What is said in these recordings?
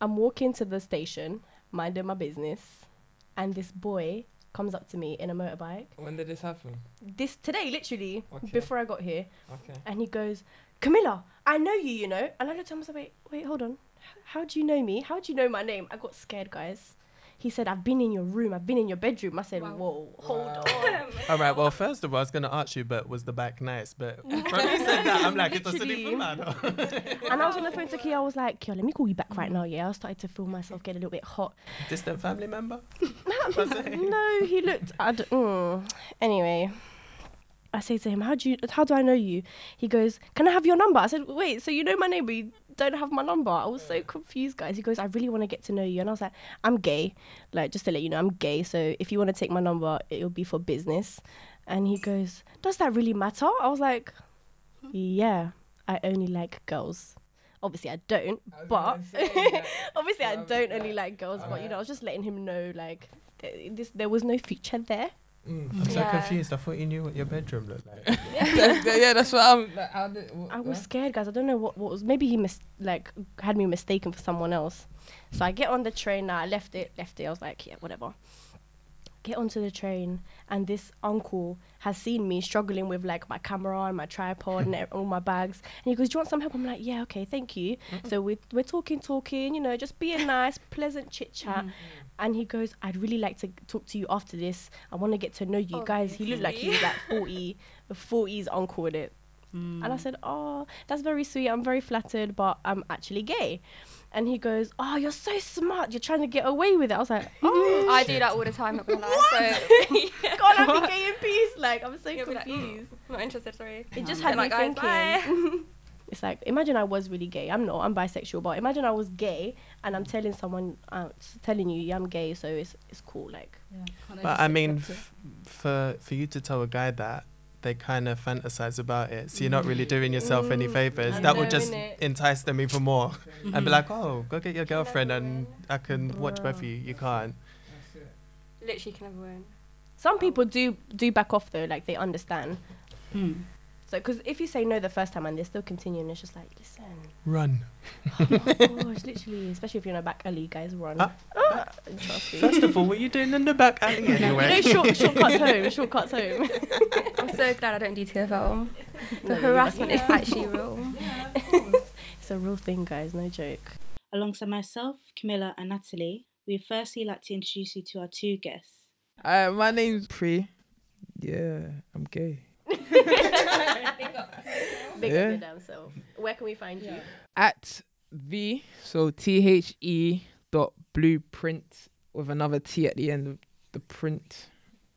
I'm walking to the station, minding my business, and this boy comes up to me in a motorbike. When did this happen? This today, literally, Okay. before I got here, Okay. and he goes, Camilla, I know you, you know. And I looked at him and said, wait, wait, hold on. How do you know me? How do you know my name? I got scared, guys. He said, I've been in your room. I've been in your bedroom. I said, Wow. whoa, hold Wow. on. All right. Well, first of all, I was gonna ask you, but was the back nice? But when you said that, I'm like, it's a silly Literally. fulano. and I was on the phone to Kia. I was like, Kia, let me call you back right now. Yeah, I started to feel myself get a little bit hot. Distant family member. no, he looked. I d- mm. Anyway, I say to him, "How do you? How do I know you?" He goes, "Can I have your number?" I said, "Wait, so you know my name, but you don't have my number?" I was so confused, guys. He goes, "I really want to get to know you," and I was like, "I'm gay, like just to let you know, I'm gay. So if you want to take my number, it'll be for business." And he goes, "Does that really matter?" I was like, "Yeah, I only like girls." Obviously, I don't, but obviously, I don't only like girls. But you know, I was just letting him know, like, th- this there was no future there. Mm. I'm so Yeah. confused. I thought you knew what your bedroom looked like. That's- yeah, that's what I'm. Like, how did, what, I was what? scared, guys. I don't know what, what was. Maybe he mis- like had me mistaken for someone else. So I get on the train now. I left it, left it. I was like, yeah, whatever. Get onto the train, and this uncle has seen me struggling with like my camera and my tripod and all my bags. And he goes, "Do you want some help?" I'm like, "Yeah, okay, thank you." So we're we're talking, talking, you know, just being nice, pleasant chit chat. And he goes, "I'd really like to talk to you after this. I want to get to know you guys." He looked like he was like 40, a 40s uncle with it. And I said, "Oh, that's very sweet. I'm very flattered, but I'm actually gay." And he goes, "Oh, you're so smart. You're trying to get away with it." I was like, "Oh, I do that all the time. Not gonna lie. So God, I'm be gay in peace." Like I'm so You'll be like, confused. not interested. Sorry. It just Yeah, had me like, thinking. bye. It's like imagine I was really gay. I'm not. I'm bisexual, but imagine I was gay and I'm telling someone, uh, s- telling you, yeah, I'm gay, so it's it's cool. Like, But I mean, f- for for you to tell a guy that, they kind of fantasize about it. So you're not really doing yourself any Mm, favors. I That know, would just innit? entice them even more, and be like, "Oh, go get your girlfriend, and I can watch both of you. You can't." Literally can never win. some people do do back off though. Like they understand. Hmm. So, because if you say no the first time and they're still continuing, it's just like, listen, Run. oh gosh, literally, especially if you're in a back alley, guys, run. Trust me. First of all, what are you doing in the back alley you anyway? know, short, shortcuts home, shortcuts home. I'm so glad I don't do TFL. The No, you harassment is actually real. Yeah, it's a real thing, guys, no joke. Alongside myself, Camilla, and Natalie, we'd firstly like to introduce you to our two guests. Uh, my name's Pre. Yeah, I'm gay. Big Yeah. up your damn self. Where can we find you? At V, so T H E dot blueprint with another T at the end of the print.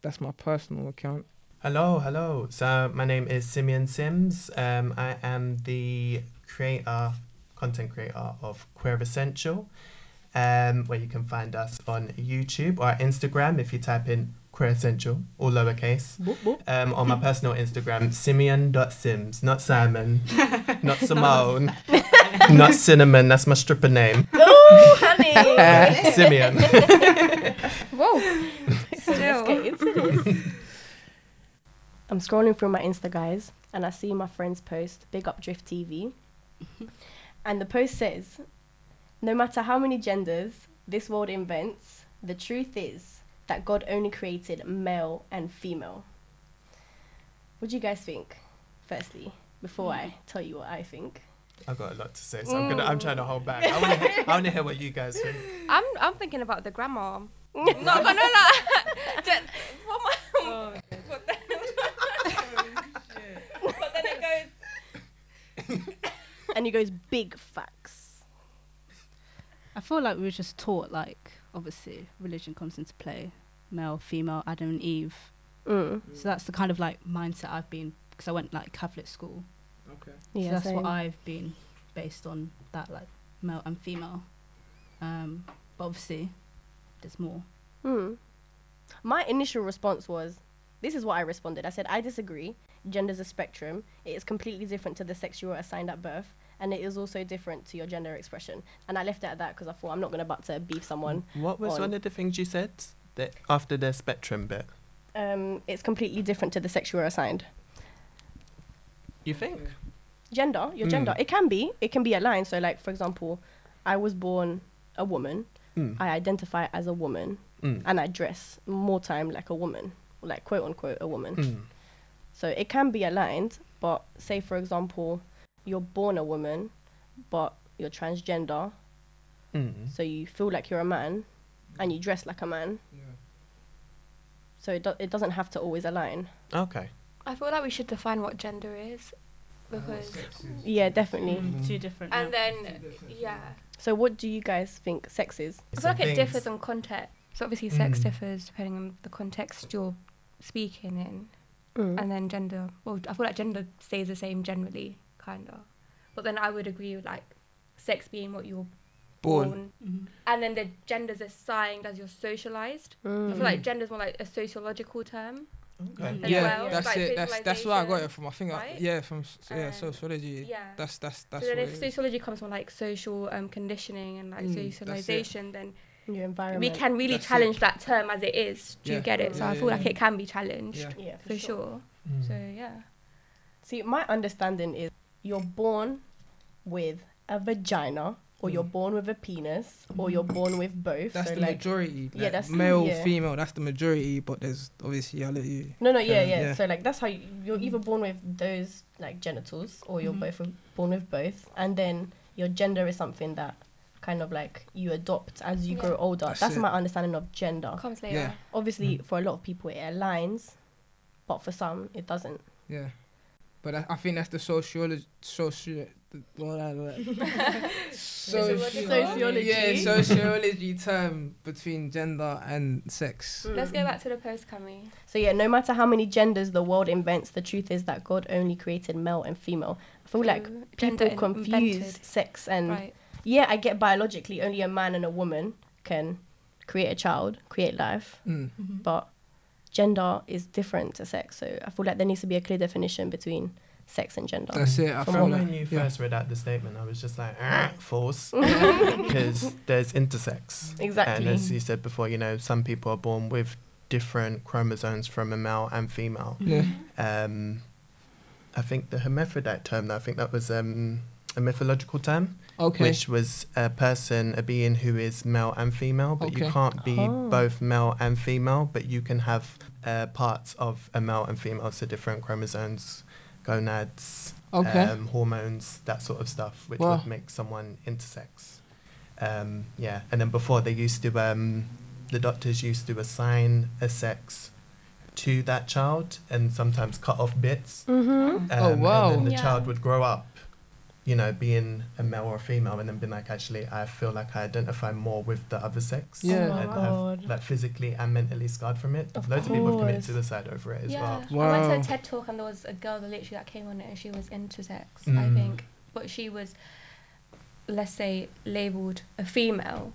That's my personal account. Hello, hello. So my name is Simeon Sims. Um, I am the creator, content creator of Queer Essential, um, where you can find us on YouTube or Instagram if you type in Queer Essential, all lowercase. Um, on my personal Instagram, Simeon.sims, not Simon, not Simone, not Cinnamon, that's my stripper name. Oh, honey. Simeon. Whoa. Let's Still. get into this. I'm scrolling through my Insta, guys, and I see my friend's post, Big Up Drift TV. and the post says, No matter how many genders this world invents, the truth is that God only created male and female. What do you guys think, firstly, before I mm. tell you what I think? I've got a lot to say, so I'm gonna. I'm mm. trying to hold back. I want to. Hear, I want to hear what you guys think. I'm I'm thinking about the grammar. Not gonna lie. Just, what my, oh, what the, but then it goes. And he goes, Big facts. I feel like we were just taught, like, obviously, religion comes into play male, female, Adam and Eve. Mm. So that's the kind of like mindset I've been, because I went like Catholic school. Okay. Yeah, so that's same. what I've been based on that, like, male and female. Um, but obviously, there's more. Hmm. My initial response was, this is what I responded. I said, I disagree. Gender's a spectrum. It is completely different to the sex you were assigned at birth, and it is also different to your gender expression. And I left it at that because I thought I'm not going to butt to beef someone. What was on- one of the things you said that after the spectrum bit? Um, it's completely different to the sex you were assigned. You think? Gender, your Mm. gender, it can be. It can be aligned. So, like for example, I was born a woman. Mm. I identify as a woman, Mm. and I dress more time like a woman, like quote unquote a woman. Mm. So it can be aligned, but say for example, you're born a woman, but you're transgender, Mm. so you feel like you're a man, and you dress like a man. Yeah. So it do- it doesn't have to always align. Okay. I feel like we should define what gender is because Yeah, definitely. Mm. Two different. and yeah. then yeah, So what do you guys think sex is? I feel like it differs on context. So obviously, sex Mm. differs depending on the context you're speaking in, Mm. and then gender. Well, I feel like gender stays the same generally, kinda. But then I would agree with like sex being what you're Born. born, Mhm. and then the gender's assigned as you're socialized. I Mm. feel like gender's more like a sociological term. Okay. as Yeah, well, that's like it. That's that's where I got it from. I think, I, yeah, from yeah, Um, sociology. Yeah. That's that's that's so then if sociology comes from like social um, conditioning and like Mm, socialization, then Your environment. we can really That's it. challenge that term as it is. Do you get it? So Yeah, I yeah, feel like yeah. it can be challenged Yeah. Yeah, for sure. Mm. So yeah. See, my understanding is you're born with a vagina, or you're born with a penis, or you're born with both. That's so the like, majority. Yeah, that's- male, yeah. female. That's the majority. But there's obviously I'll let you. no, no, yeah, Um, yeah, yeah. So like that's how you, you're either born with those like genitals, or you're Mhm. both with, born with both, and then your gender is something that kind of like you adopt as you Yeah. grow older. That's That's, my understanding of gender. Comes later. Yeah. Obviously, Mm. for a lot of people, it aligns, but for some, it doesn't. Yeah. But I, I think that's the sociology, socio, the- blah, blah, blah. Sociology. Yeah, sociology term between gender and sex. Let's go back to the post, Cammy. So yeah, no matter how many genders the world invents, the truth is that God only created male and female. I feel like True. people in- confuse invented. sex and Right. yeah, I get biologically only a man and a woman can create a child, create life, Mm. but gender is different to sex. So I feel like there needs to be a clear definition between sex and gender. That's it. I From feel what- like, when you yeah. first read out the statement, I was just like, ah, false, because there's intersex. Exactly. And as you said before, you know, some people are born with different chromosomes from a male and female. Yeah. Um, I think the hermaphrodite term, I think that was um, a mythological term, Okay. which was a person, a being who is male and female, but you can't be Oh. both male and female, but you can have uh, parts of a male and female, so different chromosomes, gonads, Okay. um, hormones, that sort of stuff, which Wow. would make someone intersex. Um, yeah, and then before they used to, um, the doctors used to assign a sex to that child and sometimes cut off bits. Mm-hmm. Um, Oh, wow. And then the Yeah. child would grow up, you know, being a male or a female, and then being like, actually, I feel like I identify more with the other sex. Yeah. Oh my and God. have like physically and mentally scarred from it. Of Loads of people have committed suicide over it as yeah. well. I went to a TED talk and there was a girl that literally that came on it and she was intersex, I Mm. think. But she was, let's say, labelled a female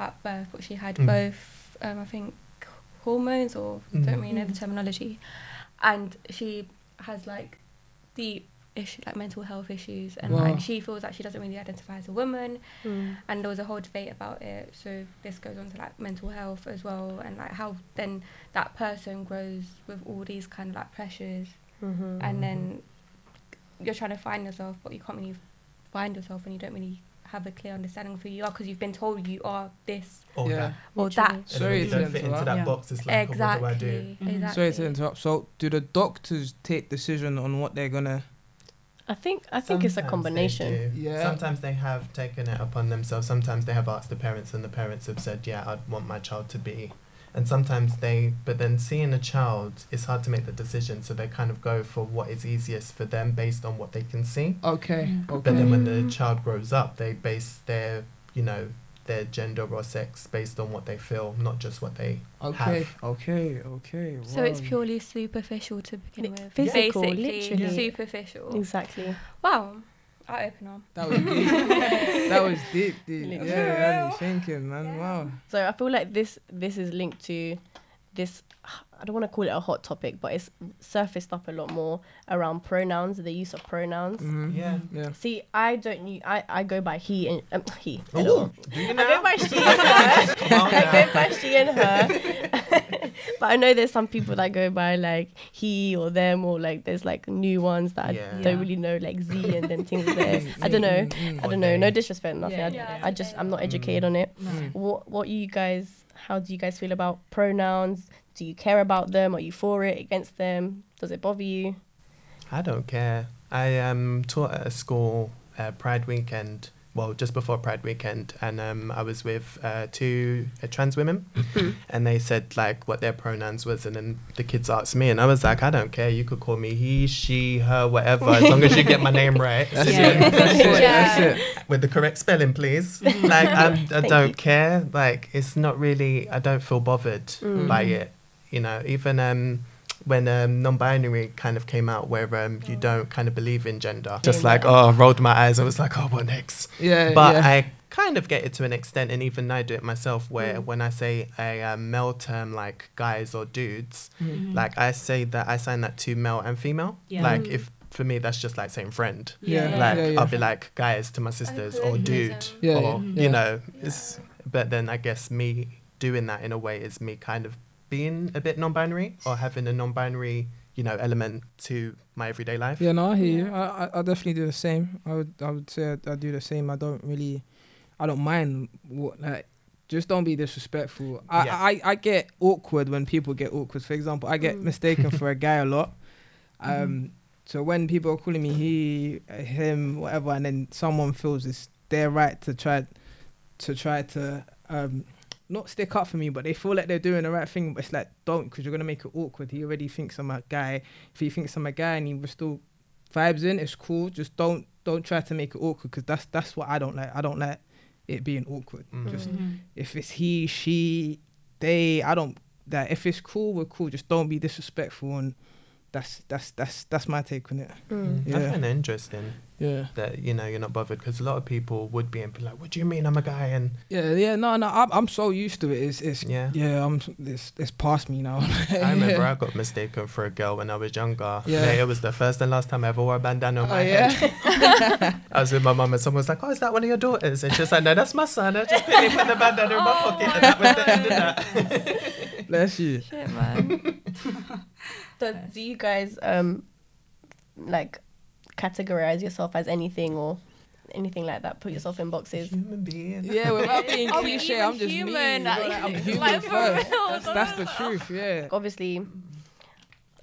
at birth, but she had Mm. both, um, I think, hormones or Mhm. don't really know the Mm. terminology. And she has like deep issue, like mental health issues, and Wow. like she feels like she doesn't really identify as a woman. Mm. and there was a whole debate about it so this goes on to like mental health as well and like how then that person grows with all these kind of like pressures Mm-hmm. and then you're trying to find yourself but you can't really find yourself and you don't really have a clear understanding of who you are because you've been told you are this Or Yeah. that. or that Sorry when you to don't fit into interrupt. that Yeah. box, it's like, oh, what do I do? exactly Mhm. exactly Sorry to interrupt. So, do the doctors take decision on what they're gonna? I think I think it's a combination. Yeah. Sometimes they have taken it upon themselves. Sometimes they have asked the parents, and the parents have said, "Yeah, I'd want my child to be." And sometimes they, but then seeing a child, it's hard to make the decision. So they kind of go for what is easiest for them based on what they can see. Okay. Mm. Okay. But then when the child grows up, they base their, you know, their gender or sex based on what they feel, not just what they. Okay. have. Okay. Okay. so it's purely superficial to begin Li- with physical, basically literally. superficial Exactly. wow eye opener That was deep. that was deep, deep. Literally. Yeah, yeah, thinking, man. Yeah. Wow. So I feel like this this is linked to this. I don't want to call it a hot topic, but it's surfaced up a lot more around pronouns, the use of pronouns. Mhm. Yeah. Yeah. See, I don't. I I go by he and um, he. Hello. Ooh, do you I go by she and her. I go by she and her. but I know there's some people that go by like he or them or like there's like new ones that Yeah. I don't really know like Z and then things there. I don't know. Mm, I don't know. No disrespect, nothing. Yeah, I, yeah. I just I'm not educated on it. mm. What what you guys? How do you guys feel about pronouns? Do you care about them? Are you for it? Against them? Does it bother you? I don't care. I um, taught at a school uh, Pride Weekend. Well, just before Pride Weekend, and um, I was with uh, two uh, trans women, and they said like what their pronouns was, and then the kids asked me, and I was like, I don't care. You could call me he, she, her, whatever, as long as you get my name right. That's Yeah. it. That's it. Yeah. That's it. with the correct spelling, please. like I'm, I don't you. care. Like it's not really. I don't feel bothered Mm. by it. You know, even um, when um, non-binary kind of came out, where um, you don't kind of believe in gender, just Yeah. like oh, I rolled my eyes. I was like, oh, what next? Yeah, But yeah. I kind of get it to an extent, and even I do it myself. Where Mm. when I say a um, male term like guys or dudes, Mm. like I say that I assign that to male and female. Yeah. Like Mm. if for me that's just like saying friend Yeah, Yeah. like yeah, yeah. I'll be like guys to my sisters or dude. Yeah, or yeah, yeah. you know it's but then I guess me doing that in a way is me kind of being a bit non-binary or having a non-binary you know element to my everyday life Yeah, no, I hear you. I, I, I definitely do the same. I would, I would say I, I do the same. I don't really, I don't mind what like. Just don't be disrespectful. I, Yeah. I, I get awkward when people get awkward. For example, I get Mm. mistaken for a guy a lot. Um, Mm-hmm. so when people are calling me he, uh, him, whatever, and then someone feels it's their right to try, to try to um, not stick up for me, but they feel like they're doing the right thing. But it's like don't, because you're gonna make it awkward. He already thinks I'm a guy. If he thinks I'm a guy and he was still vibes in, it's cool. Just don't don't try to make it awkward because that's that's what I don't like. I don't like it being awkward. Mm. Just Mhm. if it's he, she, they, I don't that if it's cool, we're cool. Just don't be disrespectful and that's that's that's that's my take on it. Mm. I Yeah. find it interesting Yeah. that you know you're not bothered because a lot of people would be and be like what do you mean I'm a guy and Yeah, yeah, no, no, I'm, I'm so used to it. It's, it's, yeah yeah, I'm, it's, it's past me now. I remember I got mistaken for a girl when I was younger. Yeah. Yeah. it was the first and last time I ever wore a bandana on Oh my yeah, head. I was with my mum and someone was like, "Oh, is that one of your daughters?" And she was like, "No, that's my son. I just quickly put the bandana in my pocket, and that was the end of that." bless you. Shit, man. So do you guys um like categorize yourself as anything or anything like that? Put yourself in boxes. Human being. Yeah, without being Are we cliche, even I'm just human? me. Like, like, I'm like, human for first. real, That's, that's the truth. Yeah. Obviously,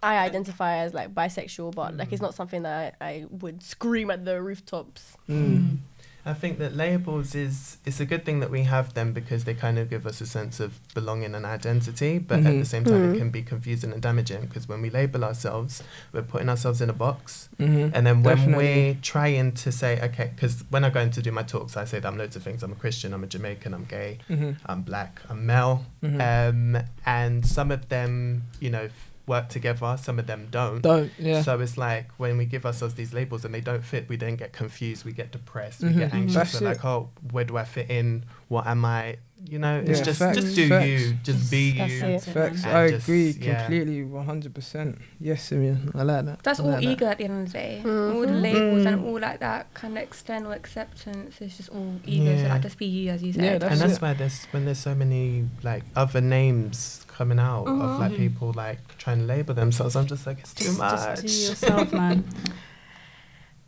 I identify as like bisexual, but like it's not something that I, I would scream at the rooftops. Mm. I think that labels is it's a good thing that we have them because they kind of give us a sense of belonging and identity, but at Mhm. the same time Mhm. it can be confusing and damaging because when we label ourselves, we're putting ourselves in a box. hmm And then when Definitely. we're trying to say, okay, because when I go in to do my talks, I say that I'm loads of things. I'm a Christian, I'm a Jamaican, I'm gay, hmm I'm black, I'm male. hmm Um, and some of them, you know, work together, some of them don't. Don't. Yeah. So it's like when we give ourselves these labels and they don't fit, we then get confused, we get depressed, Mhm. we get anxious. That's We're it. like, oh, where do I fit in? What am I? You know, it's Yeah, just facts, just do facts. you, just be That's you. it. Facts. And I just- agree yeah. completely, 100. percent Yes, Simeon. I like that. That's I all like that. ego at the end of the day. All the labels and Mm. all like that kind of external acceptance is just all ego. So Yeah. like just be you, as you said. Yeah, that's and that's it. why there's when there's so many like other names coming out of like Mhm. people like trying to label themselves. I'm just like it's too much. Just do yourself, man.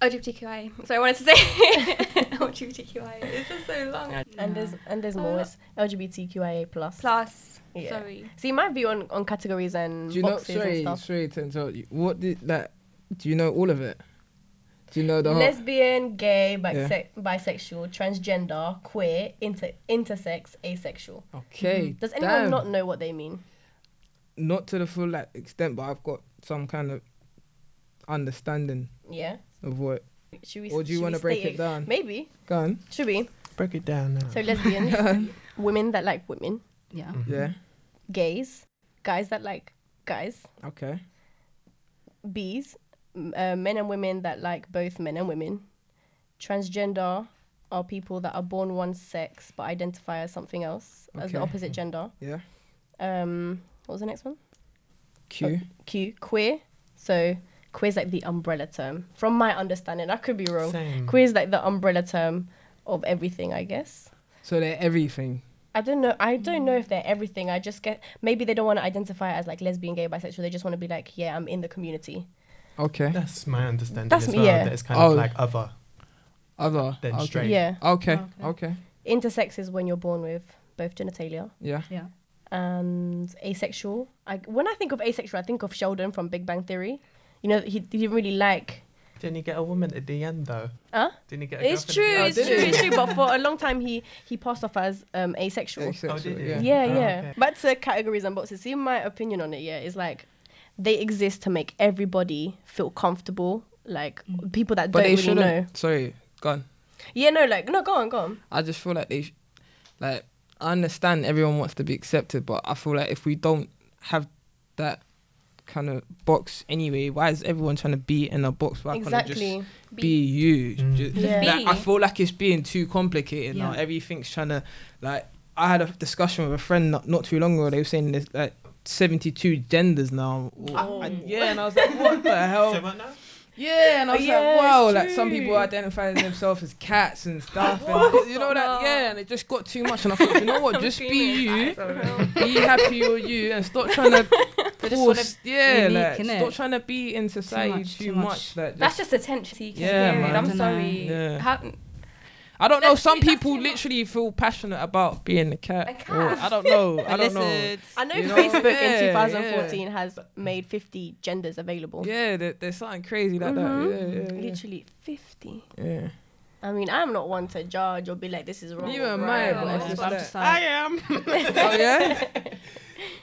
LGBTQI. So I wanted to say LGBTQI. It's just so long. And there's and there's uh, more. It's LGBTQIA plus. Plus. Yeah. Sorry. So you might be on, on categories and Do you know? boxes and stuff. sorry to interrupt you. What did like? Do you know all of it? Do you know the whole? Lesbian, gay, bise- bisexual, transgender, queer, inter- intersex, asexual. Okay. Mm-hmm. Does anyone damn. not know what they mean? Not to the full like extent, but I've got some kind of understanding Yeah. Of what. Should we? Or do you want to break it down? Maybe. Go on. Should we? Break it down now. So lesbians, women that like women, Yeah. Mhm. Yeah. gays, guys that like guys, Okay. bees, m- uh, men and women that like both men and women. Transgender are people that are born one sex but identify as something else, as the opposite gender. Yeah. Um, what was the next one? Q. Q, queer. So queer is like the umbrella term, from my understanding. I could be wrong. Same. Queer is like the umbrella term of everything, I guess. So they're everything. I don't know. I don't know if they're everything. I just get maybe they don't want to identify as like lesbian, gay, bisexual. They just want to be like, yeah, I'm in the community. Okay. That's my understanding That's as well. yeah. That it's kind Oh. of like other. Other. Then okay. straight. Yeah. Okay. Okay. Okay. Intersex is when you're born with both genitalia. Yeah. Yeah. And asexual. I when I think of asexual, I think of Sheldon from Big Bang Theory. You know, he, he didn't really like. Didn't he get a woman at the end though? Huh? Didn't he get? A It's true. at the It's end? true. It's true. But for a long time, he he passed off as um asexual. Asexual, Oh, did he? yeah. Yeah, Oh, yeah. okay. Back to categories and boxes. See, my opinion on it, yeah, is like they exist to make everybody feel comfortable. Like Mm. people that But don't they really know. Sorry, gone. Yeah, no, like no, go on, go on. I just feel like they, sh- like, I understand everyone wants to be accepted, but I feel like if we don't have that kind of box anyway, why is everyone trying to be in a box? Why can't exactly. just be you? Mm. Ju- Yeah. be. like, I feel like it's being too complicated now. Yeah. Everything's trying to like. I had a discussion with a friend not, not too long ago. They were saying there's like 72 genders now. Oh. And, yeah, and I was like, what the hell? So what now? Yeah, and I was Yeah, like, wow, like some true. people identify themselves as cats and stuff, and you know that, yeah, and it just got too much. And I thought, you know what, just be you, be happy with you, and stop trying to They just wanna yeah, unique, like innit? stop trying to be in society much, too, too much. much. Like, That's just, just attention seeking. Yeah, man. I'm Dunno. sorry. Yeah. How, I don't know. Some people too much. literally feel passionate about being a cat. A or- cat. I don't know. I don't know. I know You know, Facebook yeah, in 2014 has made 50 genders available. Yeah, there, there's something crazy like Mhm. that. Yeah, yeah, yeah. Literally 50. yeah. I mean, I'm not one to judge or be like, this is wrong. You or and right, mine, or but just I'm like, I am. oh yeah.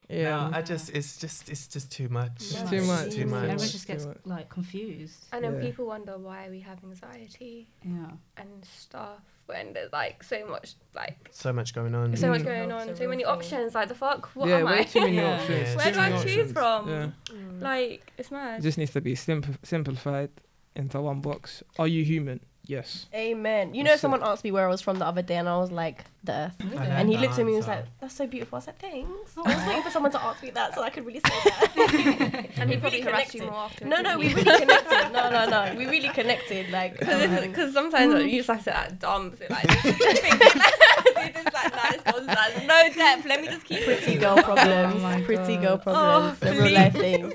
Yeah. No, I just it's just it's just too much. It's too much. Too Too much. much. Everyone just gets like confused. and then Yeah. people wonder why we have anxiety Yeah. and stuff when there's like so much like So much going on. so much Mm. going on, so real many options. Like the fuck, what yeah, am way I? too many options. Yeah, too Where do many I choose options. from? Yeah. Mm. Like it's It mad. just needs to be simple, simplified into one box. Are you human? Yes. Amen. You know, That's it. someone asked me where I was from the other day, and I was like, the earth. And he looked at me and was like, that's so beautiful. I said, thanks. I was waiting for someone to ask me that so I could really say that. and he probably really harassed you more after. No, no, we really connected. No, no, no. We really connected. Like, um, Because sometimes like, you just have to like, dumb, so, like, just like, nah, this like, no depth. Let me just keep pretty girl problems. Oh pretty God. girl problems. Oh, the real life things.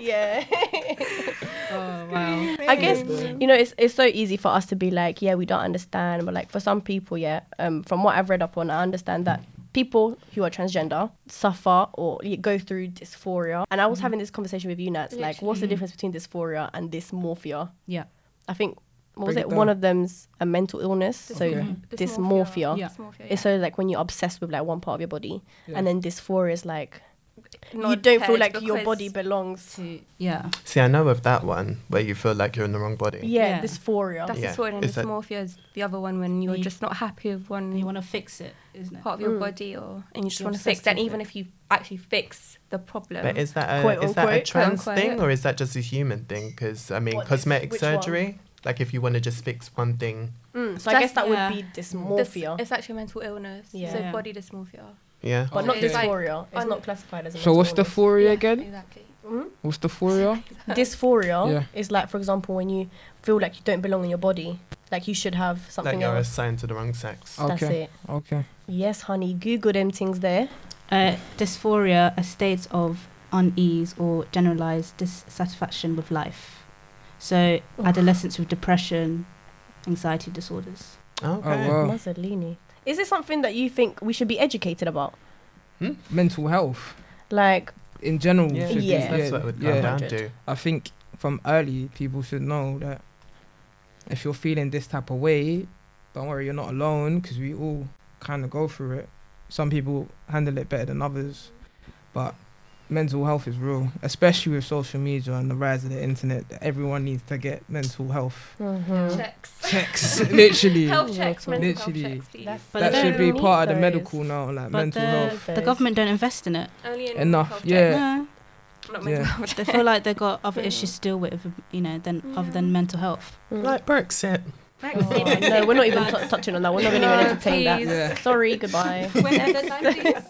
yeah. Wow. I guess you know it's it's so easy for us to be like, yeah, we don't understand, but like for some people, yeah, um, from what I've read up on, I understand that people who are transgender suffer or go through dysphoria. And I was having this conversation with you, Nats, like, what's the difference between dysphoria and dysmorphia? Yeah. I think what was it? it One of them's a mental illness, so Okay. dysmorphia. Yeah. Dysmorphia, It's so like when you're obsessed with like one part of your body, Yeah. and then dysphoria is like you don't feel like your body belongs. To, yeah. See, I know of that one where you feel like you're in the wrong body. Yeah, Yeah. dysphoria. That's Yeah. dysphoria and Is dysmorphia is the other one when you're You- just not happy with one you want to fix it, isn't it? part of your Mm. body or and you just want to fix that. And even if you actually fix the problem, But is that a Quote, is that a trans Quote, thing or is that just a human thing? Because I mean, What, cosmetic which surgery. Like if you want to just fix one thing, Mm, so I guess that yeah. would be Dys- dysmorphia, it's actually a mental illness. Yeah. So Yeah. body dysmorphia. Yeah. but not Okay. It's like dysphoria. it's un- not classified as a So mental what's the phoria Yeah, again? Exactly. Mhm. What's the phoria? Dysphoria Yeah. is like, for example, when you feel like you don't belong in your body, like you should have something. Like something you're else. assigned to the wrong sex. Oh. That's Okay. it. Okay. Yes, honey. Google them things there. Uh, dysphoria, a state of unease or generalized dissatisfaction with life. So, Oof. adolescents with depression, anxiety disorders. Okay. wow. Mussolini. Is this something that you think we should be educated about? Hmm? Mental health Like, in general. Yeah, should be- Yeah. that's what it would come yeah. down to. I think from early people should know that if you're feeling this type of way, don't worry, you're not alone because we all kind of go through it. Some people handle it better than others, but mental health is real, especially with social media and the rise of the internet. Everyone needs to get mental health mhm. Checks. checks, literally. Health checks. Mental health literally. checks, please. That should be don't part of the medical now, like But mental the, health. the government don't invest in it. Only in Enough, yeah. No. not Yeah. they feel like they've got other issues to deal with, you know, than other than mental health. Mm. Like Brexit. Oh, no, we're not even t- touching on that. We're not going to even entertain that. Yeah. Sorry, goodbye. When the deadline, please.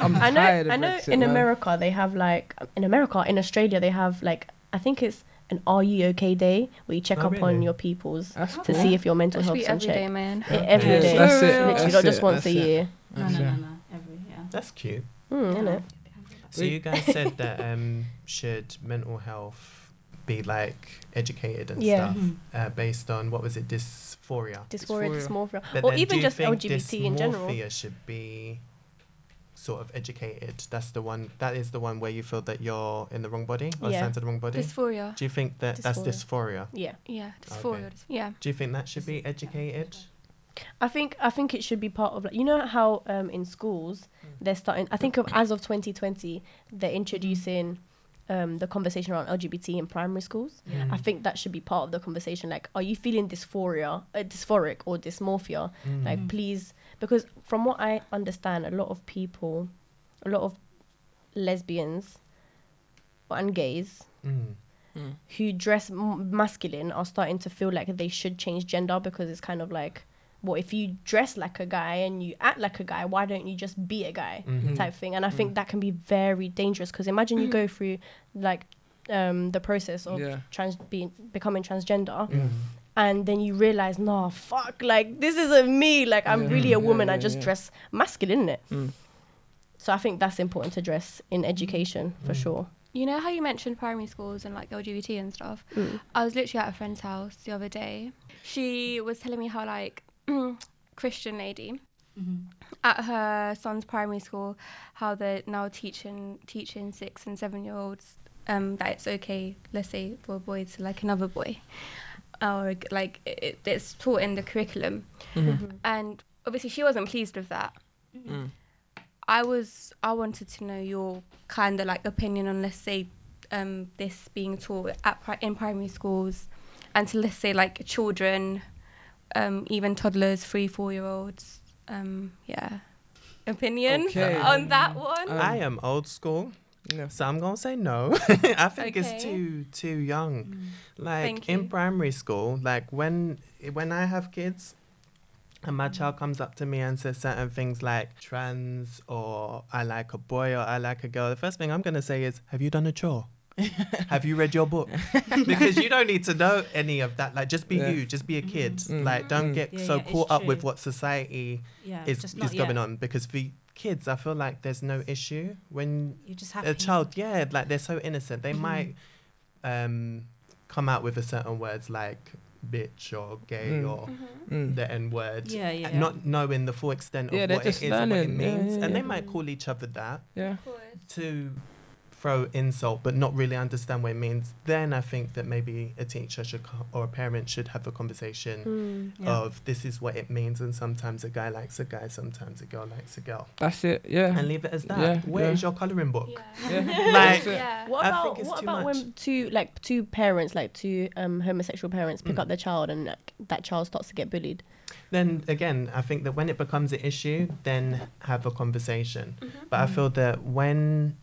I'm I know. tired of I know. Brexit, in man. America, they have like in America, in Australia, they have like I think it's an Are You Okay Day where you check Oh, up on your peoples That's to cool. see if your mental That should health's be in every check. day, man. Yeah, every Yeah, day. that's it, Literally, that's not just it, once a it. year. No, no, That's no, no. Every yeah. That's cute. Mm, innit? So you guys said that um, should mental health be like educated and Yeah. stuff Mhm. uh, based on what was it dysphoria? Dysphoria, Dysphoria. dysmorphia, But or even just LGBT in general. dysmorphia should be sort of educated. That's the one. That is the one where you feel that you're in the wrong body or Yeah. assigned to the wrong body. Dysphoria. do you think that that's dysphoria? Yeah, Yeah, dysphoria. Okay. Yeah. Do you think that should be educated? I think I think it should be part of like you know how um in schools they're starting. I think of, as of 2020 they're introducing um the conversation around LGBT in primary schools. Yeah. I think that should be part of the conversation. Like, are you feeling dysphoria, uh, dysphoric, or dysmorphia? Mm. Like, please, because from what I understand, a lot of people, a lot of lesbians and gays Mm. who dress m- masculine are starting to feel like they should change gender because it's kind of like, well, if you dress like a guy and you act like a guy, why don't you just be a guy? Mhm. Type thing. And I think that can be very dangerous because imagine you go through like um, the process of Yeah. trans being becoming transgender Mm. and then you realize nah fuck like this isn't me like i'm Yeah. really a Yeah, woman i just yeah. dress masculine innit? Mm. so i think that's important to dress in education for Mm. sure You know how you mentioned primary schools and like LGBT and stuff? Mm. I was literally at a friend's house the other day. She was telling me how like Christian lady Mhm. at her son's primary school, how they're now teaching teaching six and seven year olds um, that it's okay, let's say, for a boy to like another boy, or like it, it's taught in the curriculum, Mhm. and obviously she wasn't pleased with that. Mm. I was I wanted to know your kind of like opinion on let's say um, this being taught at pri- in primary schools, and to let's say like children, um, even toddlers, three four year olds. Um, yeah, opinions Okay. on that one. Um, I am old school, Yeah. so I'm gonna say no. I think Okay. it's too too young. Mm. Like Thank in primary school, like when when I have kids, and my child comes up to me and says certain things like trans or I like a boy or I like a girl, the first thing I'm gonna say is, "Have you done a chore? have you read your book?" because you don't need to know any of that. Like, just be Yeah. you, just be a kid. Mm. Like, don't Mm. get Yeah, so yeah, caught up with what society Yeah, is is going yet. on. Because for kids, I feel like there's no issue when You just have a child, yeah, like they're so innocent. They Mhm. might um, come out with a certain words like bitch or gay Mm. or Mm. the N word, Yeah, yeah. and not knowing the full extent of Yeah, what it is just and what it learning. Yeah, means. yeah, and they might call each other that Yeah. to throw insult, but not really understand what it means. Then I think that maybe a teacher should co- or a parent should have a conversation Mm. Yeah. of this is what it means, and sometimes a guy likes a guy, sometimes a girl likes a girl, That's it. Yeah. and leave it as that. Yeah, Where is yeah. your coloring book? Yeah. Like, yeah. what about what about much. when two like two parents like two um homosexual parents pick Mm. up their child and like, that child starts to get bullied then again, I think that when it becomes an issue, then have a conversation. But I feel that when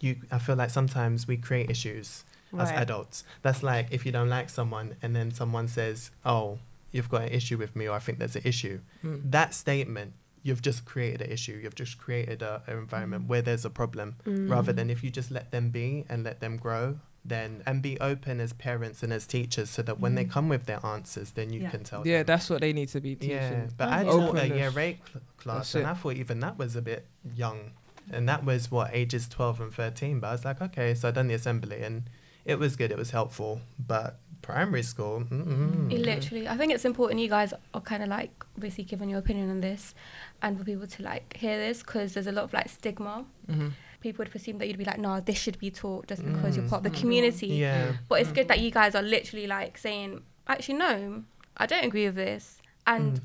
you, I feel like sometimes we create issues as adults. That's like if you don't like someone and then someone says, "Oh, you've got an issue with me," or "I think there's an issue." Mm. That statement, you've just created an issue. You've just created a, an environment where there's a problem, Mm. rather than if you just let them be and let them grow. Then and be open as parents and as teachers, so that when they Mhm. come with their answers, then you Yeah. can tell. Yeah, them. that's what they need to be teaching. Yeah, but Oh, I taught a year eight cl- class, That's and it. I thought even that was a bit young, and that was what ages twelve and thirteen. But I was like, okay, so I done the assembly, and it was good, it was helpful. But primary school, mm-mm. Literally, I think it's important you guys are kind of like obviously giving your opinion on this, and for people to like hear this because there's a lot of like stigma. Mhm. People would presume that you'd be like, no, this should be taught just because you're Mm. part of the community. yeah, But it's good that you guys are literally like saying, actually, no, I don't agree with this, and Mm.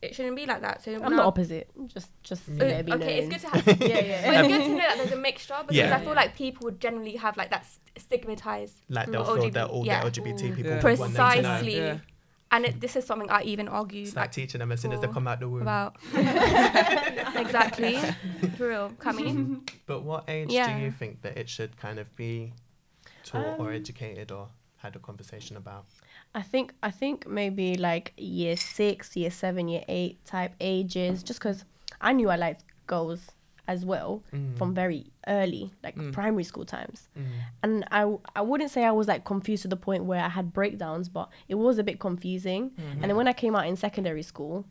It- it shouldn't be like that. So i'm the opposite just just Mm. let it be okay, it's good to have. yeah But yeah it's good to know that there's a mixture because Yeah. I feel like people would generally have like that stigmatized, like they'll Mm. feel that all Yeah. the LGBT people Yeah. want them to know. Precisely. Yeah. and it, this is something I even argue. It's like like teaching them as soon as they come out the womb. about. exactly, for real, coming. But what age do you think that it should kind of be taught or Um, educated or had a conversation about? I think I think maybe like year six, year seven, year eight type ages. Just because I knew I liked girls as well Mm. from very early, like Mm. primary school times. Mm. And I wouldn't say I was like confused to the point where I had breakdowns, but it was a bit confusing. And then when I came out in secondary school,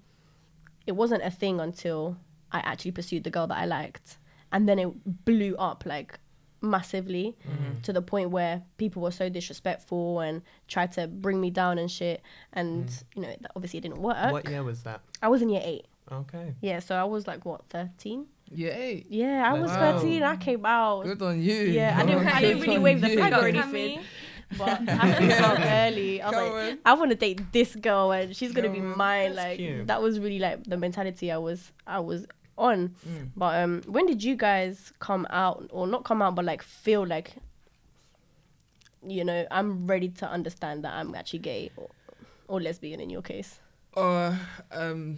it wasn't a thing until I actually pursued the girl that I liked, and then it blew up like massively Mm-hmm. to the point where people were so disrespectful and tried to bring me down and shit. And you know, that obviously it didn't work. Mm. What year was that? I was in year eight. Okay. Yeah, so I was like what thirteen. Yeah, hey, Yeah, I was Wow. thirteen. I came out. good on you. Yeah, I didn't, I didn't really on wave the flag or Cammy. anything, but I had to start early. I was Come like, on. I want to date this girl, and she's gonna be mine. Like cute. that was really like the mentality I was I was on. Mm. But um, when did you guys come out, or not come out, but like feel like, you know, I'm ready to understand that I'm actually gay or, or lesbian in your case? Uh, um,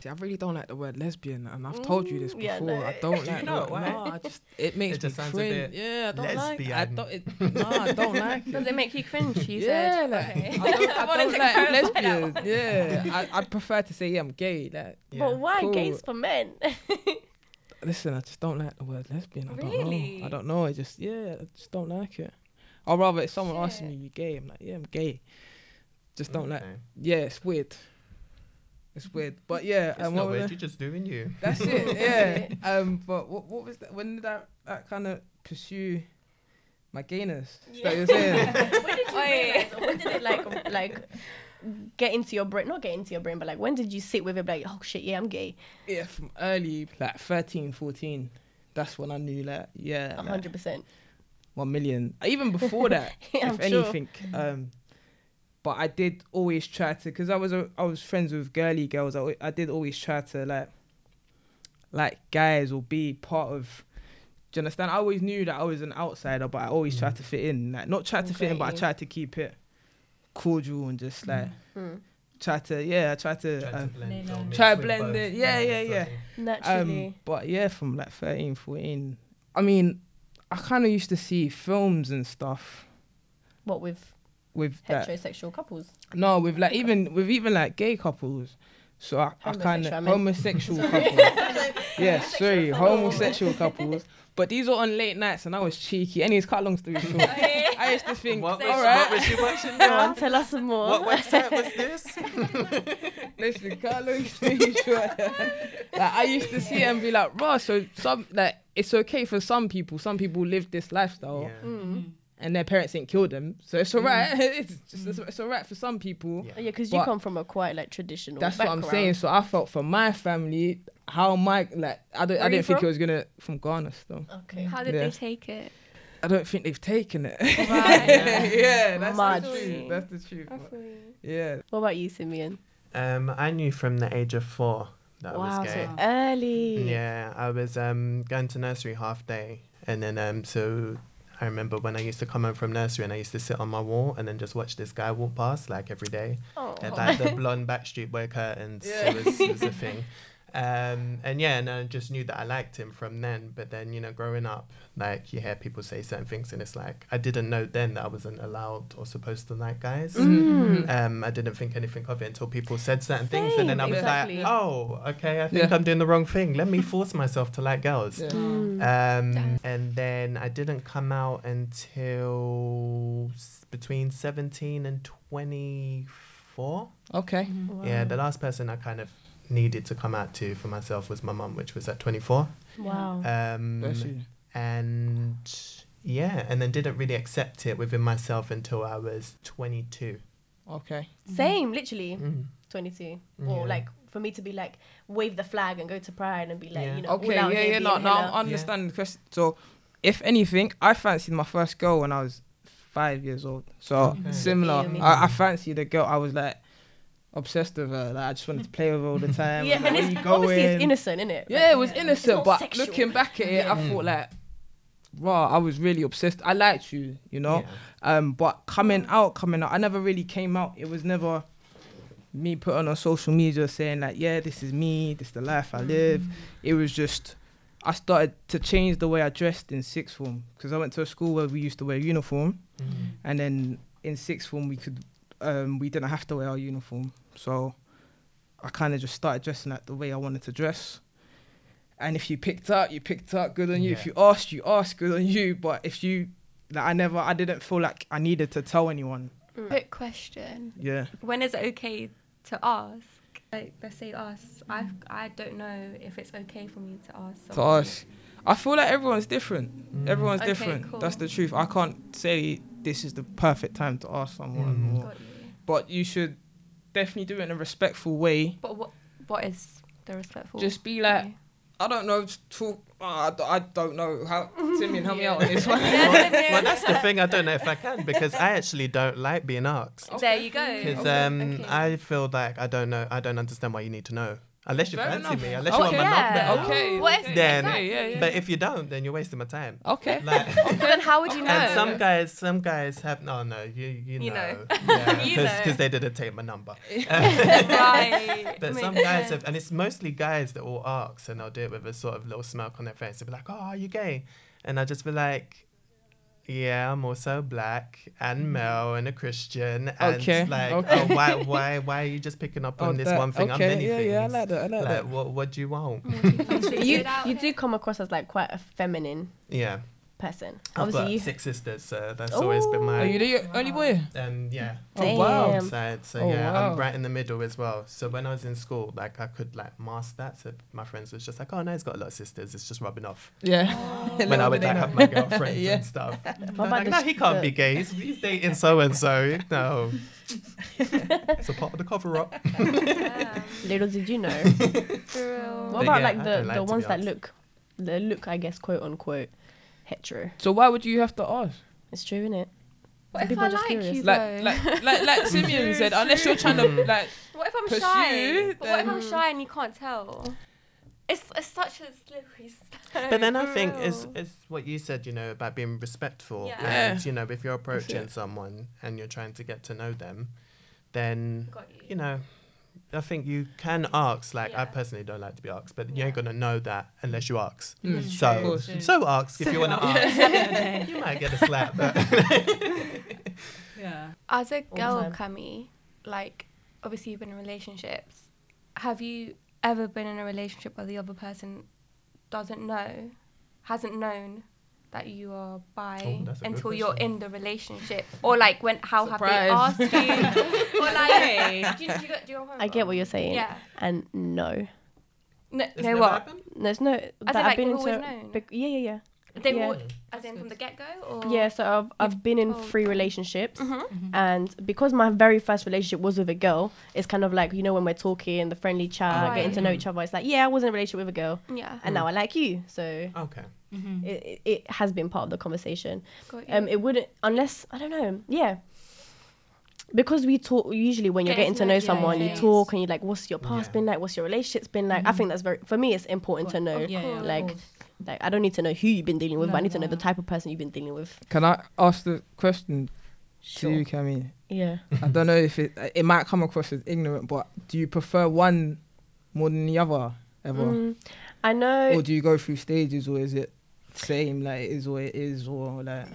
see, I really don't like the word lesbian, and I've told you this Mm, yeah, before. no. I don't like No, the why? No, I just it makes It just me sounds a cringe. bit yeah, I don't like. it. I don't. It, no, I don't like Does it. it make you cringe? You yeah, said. like, Okay. I don't, I don't like clarify that lesbian. Yeah, I, I prefer to say yeah, I'm gay. Like, Yeah. But why cool. gays for men? listen, I just don't like the word lesbian. I don't Really? know. I don't know. I just yeah, I just don't like it. Or rather, if someone asks Shit. me, "You gay?" I'm like, "Yeah, I'm gay." Just don't like. Yeah, it's weird. It's weird, but yeah. It's and not what was weird. You're just doing you. That's it. Yeah. um. But what what was that? When did that, that kind of pursue my gayness? Is that what you're saying? when did you Oi. realize, or when did it like like get into your brain? Not get into your brain, but like when did you sit with it? Like, oh shit, yeah, I'm gay. yeah, from early like 13, 14. That's when I knew like yeah, A like, hundred percent. one million. Even before that, Yeah, if I'm sure. anything. Um. But I did always try to, because I was a, I was friends with girly girls. I, I did always try to like, like guys or be part of. Do you understand? I always knew that I was an outsider, but I always tried to fit in. Like not try to fit in, but I tried to keep it cordial and just like Mm. try to yeah, I try to. Try to um, blend no, or no. mix Try blend it. Yeah, yeah, yeah. Naturally. um, but yeah, from like 13, 14. I mean, I kind of used to see films and stuff what with with that. heterosexual couples? No, with like even with even like gay couples. So I, I kind of Homosexual, I meant. homosexual couples. yeah, sorry, homosexual couples. But these were on late nights, and I was cheeky. Anyways, cut long story short, I used to think, What was, all what was you watching Go on, now? tell us some more. What website was this? listen, cut long story short. like I used to see it and be like, raw. So some like it's okay for some people. Some people live this lifestyle, Yeah. Mm. And their parents ain't killed them, so it's alright. it's just it's, it's alright for some people. Yeah. Yeah, because you come from a quite like traditional. That's what I'm saying. So I felt for my family, how my like I don't Where I didn't think from? it was gonna from Ghana still. Okay. How did Yeah. they take it? I don't think they've taken it. Right. yeah, that's Mad. the truth. That's the truth. Yeah. What about you, Simeon? Um, I knew from the age of four that I was gay. so early. Yeah, I was um going to nursery half day, and then um so I remember when I used to come home from nursery and I used to sit on my wall and then just watch this guy walk past like every day. Oh. Had like the blonde Backstreet Boy curtains. Yeah. It was it was a thing. Um, and yeah, and I just knew that I liked him from then. But then, you know, growing up, like you hear people say certain things, and it's like I didn't know then that I wasn't allowed or supposed to like guys. Mm. Um, I didn't think anything of it until people said certain things, and then I was exactly. like, "Oh, okay, I think Yeah. I'm doing the wrong thing. Let me force myself to like girls." Yeah. Mm. Um, and then I didn't come out until s- between 17 and 24. Okay. Yeah, the last person I kind of needed to come out to for myself was my mum, which was at 24. Wow. Um, and yeah, and then didn't really accept it within myself until I was 22. Okay. Same, literally. Mm. 22. Yeah. Or like for me to be like wave the flag and go to Pride and be like, Yeah. you know, Okay. all Yeah. Yeah. being No. No. hella- I understand the question. So, if anything, I fancied my first girl when I was five years old. So Okay. similar. I, I fancied a girl. I was like obsessed with her. Like I just wanted to play with her all the time. Yeah, I was and like, it's, "Where you obviously it's innocent, isn't it? Yeah, it was innocent, not but sexual. looking back at it, I Yeah. thought like, raw. I was really obsessed. I liked you, you know. Yeah. Um, but coming out, coming out, I never really came out. It was never me putting on social media saying like, yeah, this is me, this is the life I live. It was just I started to change the way I dressed in sixth form because I went to a school where we used to wear uniform, Mhm. and then in sixth form we could um, we didn't have to wear our uniform, so I kind of just started dressing like the way I wanted to dress. And if you picked up, you picked up, good on you. If you asked, you asked, good on you. But if you, like, I never, I didn't feel like I needed to tell anyone. Quick question: Yeah. When is it okay to ask? Like let's say us, I I don't know if it's okay for me to ask. To ask, I feel like everyone's different. Mm. Everyone's Okay, different. cool. That's the truth. I can't say this is the perfect time to ask someone, Mm. Or- Got you. but you should definitely do it in a respectful way. But what what is the respectful? Just be like, way? I don't know, just talk. Uh, I, d- I don't know how. Simeon, help me out on this one. well, that's the thing. I don't know if I can because I actually don't like being asked. There you go. Because Okay. um, Okay. I feel like I don't know. I don't understand why you need to know unless you Fair fancy enough. me. Unless you oh, want my yeah. number. Okay. What if- okay. Then- exactly. yeah, yeah. But if you don't, then you're wasting my time. Okay. Like, But then how would you know? and some guys, some guys have no, no. You you know, You know. yeah, You because know. they didn't take my number. right. But Makes some guys sense. have, and it's mostly guys that will ask, and they'll do it with a sort of little smirk on their face. They'll be like, "Oh, are you gay?" And I just be like, "Yeah, I'm also black and mm. male and a Christian." And Okay, like, okay. oh, why, why, why are you just picking up oh, on Oh, this that- one thing? Okay. I'm many yeah, things. yeah, I like that. I like, like, that. what, what do you want? you you do come across as like quite a feminine Yeah, person. I've got Obviously, you. six sisters, so that's oh. always been my. Are you the only boy? and yeah, Oh, wow. Damn. side. So Oh, yeah, wow. I'm right in the middle as well. So when I was in school, like I could like mask that. So my friends was just like, "Oh no, he's got a lot of sisters. It's just rubbing off." Yeah. Oh. when I would like have my girlfriends Yeah. and stuff. What I'm about like, the no, sh- he can't the- be gay. He's, he's dating so and so. No, it's a part of the cover up. Yeah. Little did you know. For real. What But about yeah, like I the don't like the to be ones that asked. look, the look I guess quote unquote hetero. So why would you have to ask? It's true, isn't it? What Some if people I are just like curious. you Like, though? like, like, like Simeon said, unless you're trying to like, what if I'm pursue, shy? But what if I'm then- shy and you can't tell? It's, it's such a slippery slope. But then I think it's, real. it's what you said, you know, about being respectful. Yeah. And, you know, if you're approaching it. someone and you're trying to get to know them, then, Got you. you know, I think you can ask. Like, I personally don't like to be asked, but you ain't going to know that unless you ask. mm, Of So, course. so ask if you want to ask. you might get a slap. But Yeah. As a girl, time. Cami, like obviously you've been in relationships. Have you ever been in a relationship where the other person doesn't know, hasn't known that you are bi Oh, that's a good until you're in the relationship, or like when how Surprise. have they asked you, or like do you, do you, get- do you know I get what you're saying. Yeah. And no, No, It's no never what? happened? there's no. that As in, I've been into. always known? yeah, yeah, yeah. They Yeah. would, as in from the get go, or Yeah, so I've I've been in told three them. relationships, Mhm. and because my very first relationship was with a girl, it's kind of like you know when we're talking, the friendly chat, getting to know each other. It's like yeah, I was in a relationship with a girl, Yeah, and now I like you. So Okay. Mm-hmm. it, it, it has been part of the conversation. Um, it wouldn't unless I don't know. Yeah. Because we talk usually when you're Getting getting to to know- know someone, yeah. you talk and you're like, "What's your past Yeah. been like? What's your relationship's been like?" I think that's very for me. It's important to know. Yeah, yeah, Like. Like I don't need to know who you've been dealing with, but I No, need to know the type of person you've been dealing with. Can I ask the question Sure. to you, Cammy? Yeah. I don't know if it it might come across as ignorant, but do you prefer one more than the other ever, Mm, I know. or do you go through stages, or is it same like it is what it is, or like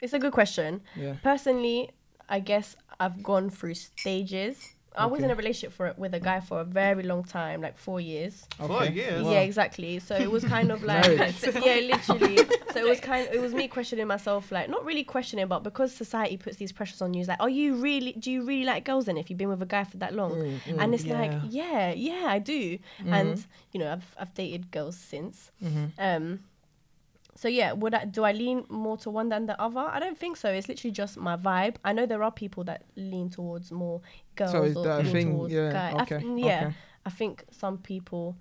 It's a good question. yeah? Personally, I guess I've gone through stages. I was in a relationship for with a guy for a very long time, like four years. Four years? Yeah, exactly. So it was kind of like, yeah, literally. So it was kind, Of, it was me questioning myself, like not really questioning, but because society puts these pressures on you, it's like, are you really? Do you really like girls? Then if you've been with a guy for that long, Mm, mm, and it's Yeah. like, yeah, yeah, I do. And you know, I've I've dated girls since. mhm. Um, so yeah, would I do I lean more to one than the other? I don't think so. It's literally just my vibe. I know there are people that lean towards more girls So or lean thing? towards Yeah, guy. I okay, f- yeah, okay. I think some people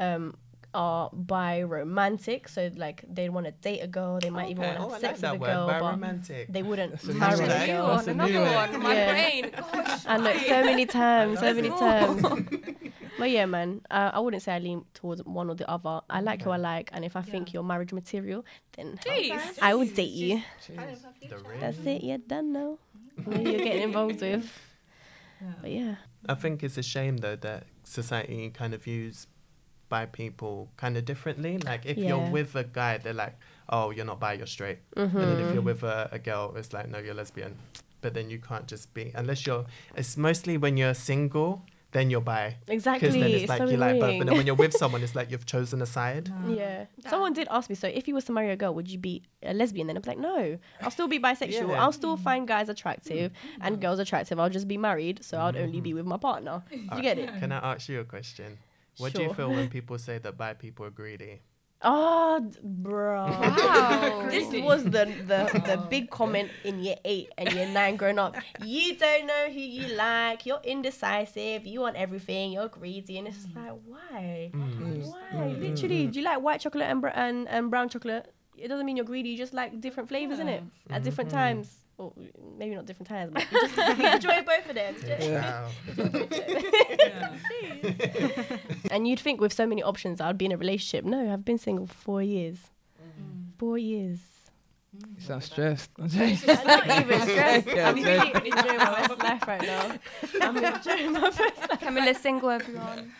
um are bi romantic, so like they want to date a girl, they might even want to Oh, have like sex that with a girl, but biromantic. they wouldn't That's a new marry one. a That's girl. a new another one. one. My Yeah. brain. Gosh. I know so many times, so many more. times. but yeah, man, uh, I wouldn't say I lean towards one or the other. I like who I like, and if I think you're marriage material, then Jeez. I would date you. The ring. That's it. You're done now. Who you're getting involved with. Yeah. But yeah, I think it's a shame though that society kind of views bi people kind of differently. Like if you're with a guy, they're like, "Oh, you're not bi, you're straight." Mm-hmm. And then if you're with a, a girl, it's like, "No, you're lesbian." But then you can't just be unless you're. It's mostly when you're single then you're bi. Exactly. Because then it's it's like so you like both. But then when you're with someone, it's like you've chosen a side. Yeah. Someone did ask me, so if you were to marry a girl, would you be a lesbian? Then I'm like, no, I'll still be bisexual. Yeah. I'll still find guys attractive and girls attractive. I'll just be married, so I'd only be with my partner. Do you get it? Can I ask you a question? What do you feel when people say that bi people are greedy? Oh, bro. Wow. this was the, the the big comment in year eight and year nine growing up. You don't know who you like. You're indecisive. You want everything. You're greedy, and it's just like, why? Mm. Why? Literally, do you like white chocolate and, br- and and brown chocolate? It doesn't mean you're greedy. You just like different flavors in it at different Mhm. times. Or maybe not different times, but you just you enjoy both of them. Wow. and you'd think with so many options, I'd be in a relationship. No, I've been single for four years. Mm. Four years. You sound stressed. I'm not even stressed. Yeah, I'm okay. really enjoying my best life right now. I'm enjoying my best life. Camilla's single, everyone.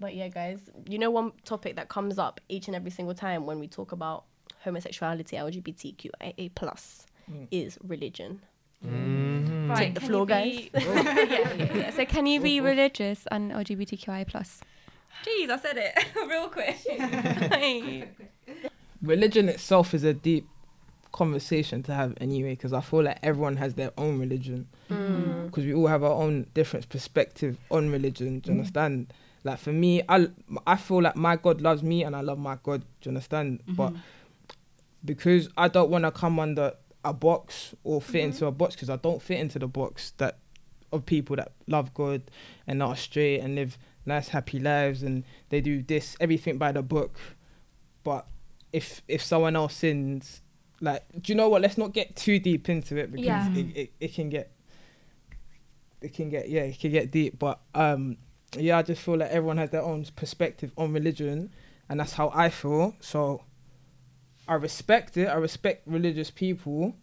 But yeah, guys, you know one topic that comes up each and every single time when we talk about homosexuality, LGBTQIA plus, Mm. is religion. Mhm. Take the floor, you be- guys. yeah, yeah, yeah. So can you be religious and LGBTQI plus? Jeez, I said it real quick. religion itself is a deep conversation to have anyway because I feel like everyone has their own religion Mm. because we all have our own different perspective on religion. Do you understand? Like for me, I I feel like my God loves me and I love my God. Do you understand? But because I don't want to come under a box or fit into a box because I don't fit into the box that of people that love God and are straight and live nice happy lives and they do this everything by the book. But if if someone else sins, like do you know what? Let's not get too deep into it because Yeah. it, it, it can get it can get yeah it can get deep. But um yeah, I just feel like everyone has their own perspective on religion and that's how I feel. So I respect it. I respect religious people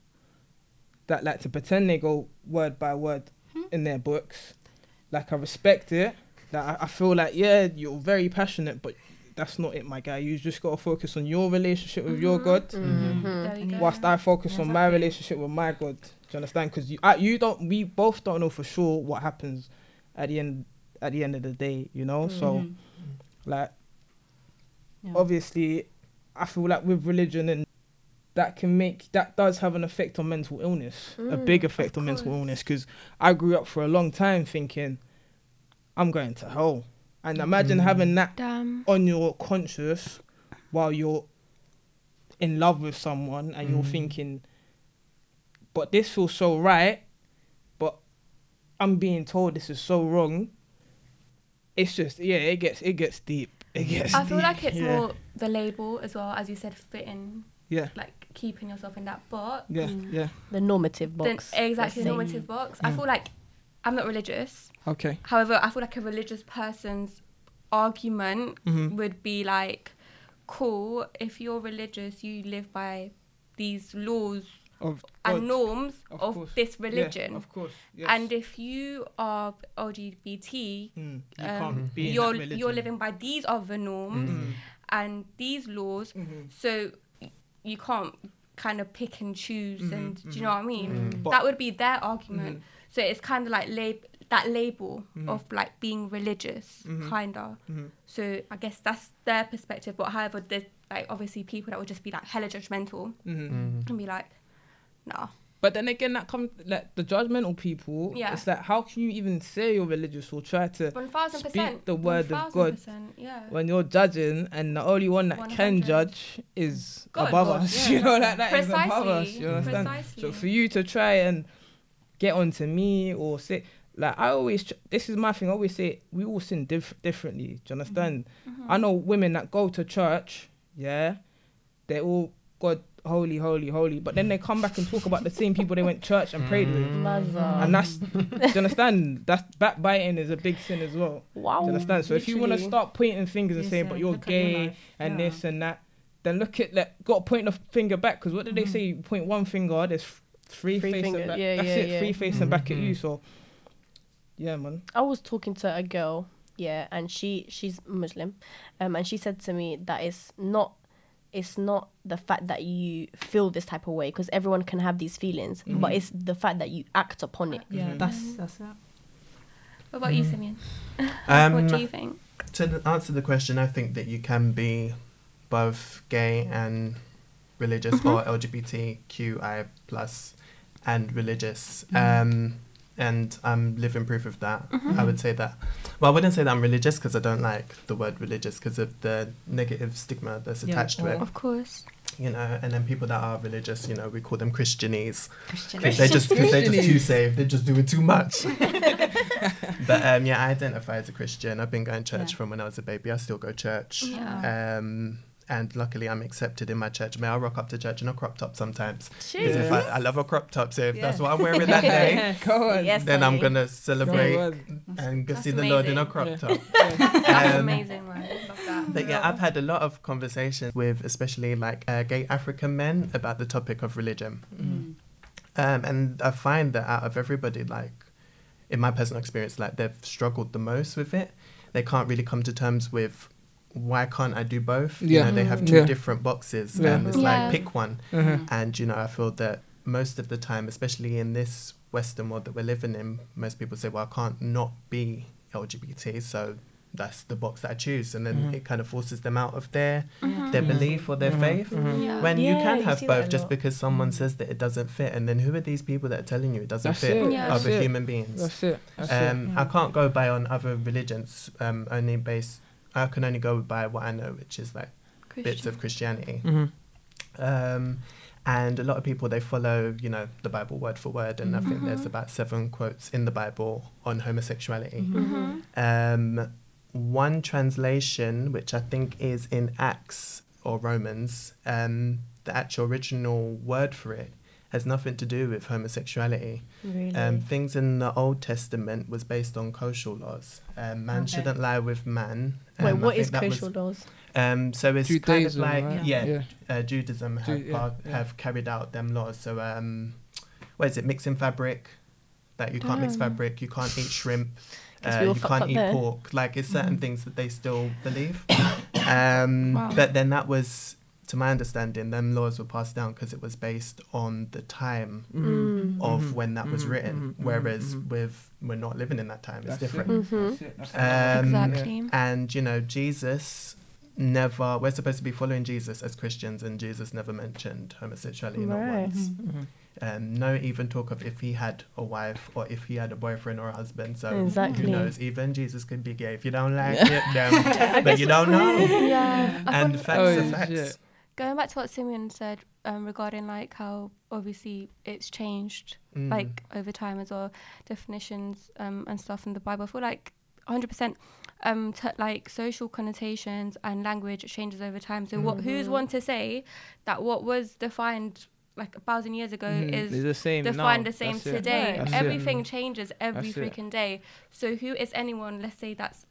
that like to pretend they go word by word in their books. Like I respect it. That I, I feel like yeah, you're very passionate, but that's not it, my guy. You just gotta focus on your relationship with your God, Mhm. There we go. whilst I focus on my relationship with my God. Do you understand? Because you, I, you don't, we both don't know for sure what happens at the end, at the end of the day. You know, so Mhm. like Yeah. obviously i feel like with religion and that can make that does have an effect on mental illness a Mm, big effect of on mental illness because i grew up for a long time thinking i'm going to hell and imagine Mm. having that Damn. on your conscious while you're in love with someone and you're Mm. thinking but this feels so right but i'm being told this is so wrong it's just yeah it gets it gets deep it gets I feel deep, like it's yeah. more the label as well, as you said, fitting, yeah like keeping yourself in that box. yeah Mm. yeah The normative Then box. exactly the normative box. I feel like I'm not religious. okay However, I feel like a religious person's argument Mhm. would be like, cool, if you're religious, you live by these laws of and God. norms Of of, course. this Yeah, religion. of course yes. And if you are LGBT, Mm, you um, can't be in you're that you're living by these other norms Mm. and these laws, Mhm. so you can't kind of pick and choose. Mhm, And do mhm. you know what I mean? Mm. That would be their argument. Mhm. So it's kind of like lab- that label Mhm. of like being religious, Mhm. kinda. Mhm. So I guess that's their perspective. But however, there's like obviously people that would just be like hella judgmental Mhm. Mhm. and be like, nah. But then again, that comes like the judgmental people. Yeah. It's like how can you even say you're religious or try to One thousand Speak the word of God. Yeah. when you're judging and the only one that can judge is God. above God, us. yeah. You know, like that is above us. You understand? Precisely. So for you to try and get onto me or say like I always tr- this is my thing. I always say we all sin diff- differently. Do you understand? Mm-hmm. I know women that go to church, yeah, they all God holy, holy, holy, but then they come back and talk about the same people they went church and prayed with. Mazza. And that's, do you understand? That's backbiting is a big sin as well. wow. Do you understand? So if you want to start pointing fingers and Yes, saying, but you're look at your gay and Yeah. this and that, then look at that. Got to point the finger back because what did they Mhm. say? You point one finger, there's f- three, Three facing fingers, back. yeah, That's yeah, it, yeah. three facing back at you. Mhm. So, yeah, man. I was talking to a girl, yeah, and she she's Muslim, um, and she said to me that it's not it's not the fact that you feel this type of way because everyone can have these feelings, but Mhm. it's the fact that you act upon it. Yeah, Mhm. that's that's it. What about you, Mm. Simeon? Um, what do you think? To answer the question, I think that you can be both gay and religious, Mm-hmm. or LGBTQI plus and religious. Mm. Um, and I'm living proof of that. Mm-hmm. I would say that. Well, I wouldn't say that I'm religious because I don't like the word religious because of the negative stigma that's Yeah. attached to it. Of course. You know, and then people that are religious, you know, we call them Christianese Christian. because they're just because they're just too safe. They're just doing too much. but um, yeah, I identify as a Christian. I've been going to church Yeah. from when I was a baby. I still go church. Yeah. Um, and luckily, I'm accepted in my church. May I rock up to church in a crop top sometimes? 'Cause Cheers. if I, I love a crop top, so if that's what I'm wearing that day, Go on. Yes, then I'm gonna celebrate Go on. and go That's see the Lord in a crop Yeah. top. That's Um, amazing, man. Love that. But yeah, I've had a lot of conversations with especially like uh, gay African men about the topic of religion. Mm. Um, and I find that out of everybody, like in my personal experience, like they've struggled the most with it. They can't really come to terms with why can't I do both? You know, they have two Yeah. different boxes. Yeah. Um, it's Yeah. like pick one. Mhm. And you know, I feel that most of the time, especially in this Western world that we're living in, most people say, "Well, I can't not be LGBT," so that's the box that I choose, and then Mhm. it kind of forces them out of their Mhm. their belief or their Mhm. faith. Mhm. Yeah. When you can have see that both just because someone says that it doesn't fit, and then who are these people that are telling you it doesn't That's fit? it. Yeah. Other That's it. human beings. That's it. That's Um, it. I can't go by on other religions. Um, only based. I can only go by what I know, which is like bits of Christianity. Mhm. Um, and a lot of people they follow, you know, the Bible word for word, and I think there's Mhm. about seven quotes in the Bible on homosexuality. Mhm. Um, one translation, which I think is in Acts or Romans, um, the actual original word for it has nothing to do with homosexuality. Really? Um, things in the Old Testament was based on kosher laws. Um, man Okay. shouldn't lie with man. Wait, Um, I what think is that was- kosher laws? Um, so it's Judaism, kind of like right? yeah, Yeah. Uh, Judaism have, Ju- yeah, yeah. have carried out them laws. So um, what is it? Mixing fabric, that you can't mix fabric, you can't eat shrimp, uh, you can't eat there. pork. Like it's certain things that they still believe. um, Wow. But then that was, to my understanding, them laws were passed down because it was based on the time Mm. of Mhm. when that was Mhm, written. mhm, mhm, Whereas mhm. with we're not living in that time, it's That's it. different. That's it. That's it. Um, Exactly. And you know, Jesus never. We're supposed to be following Jesus as Christians, and Jesus never mentioned homosexuality not Right. once. Mhm. Um, no, even talk of if he had a wife or if he had a boyfriend or a husband. So Exactly. who knows? Even Jesus could be gay. If you don't like it, then but you don't know. yeah. And facts Oh, are facts. shit. Going back to what Simeon said um, regarding like how obviously it's changed Mm. like over time as well definitions um, and stuff in the bible i feel like 100% um, t- like social connotations and language changes over time so what who's Mhm. one to say that what was defined like a thousand years ago Mhm. is It's the same defined now. the same That's it. today it. everything changes every That's it. freaking day so who is anyone let's say that's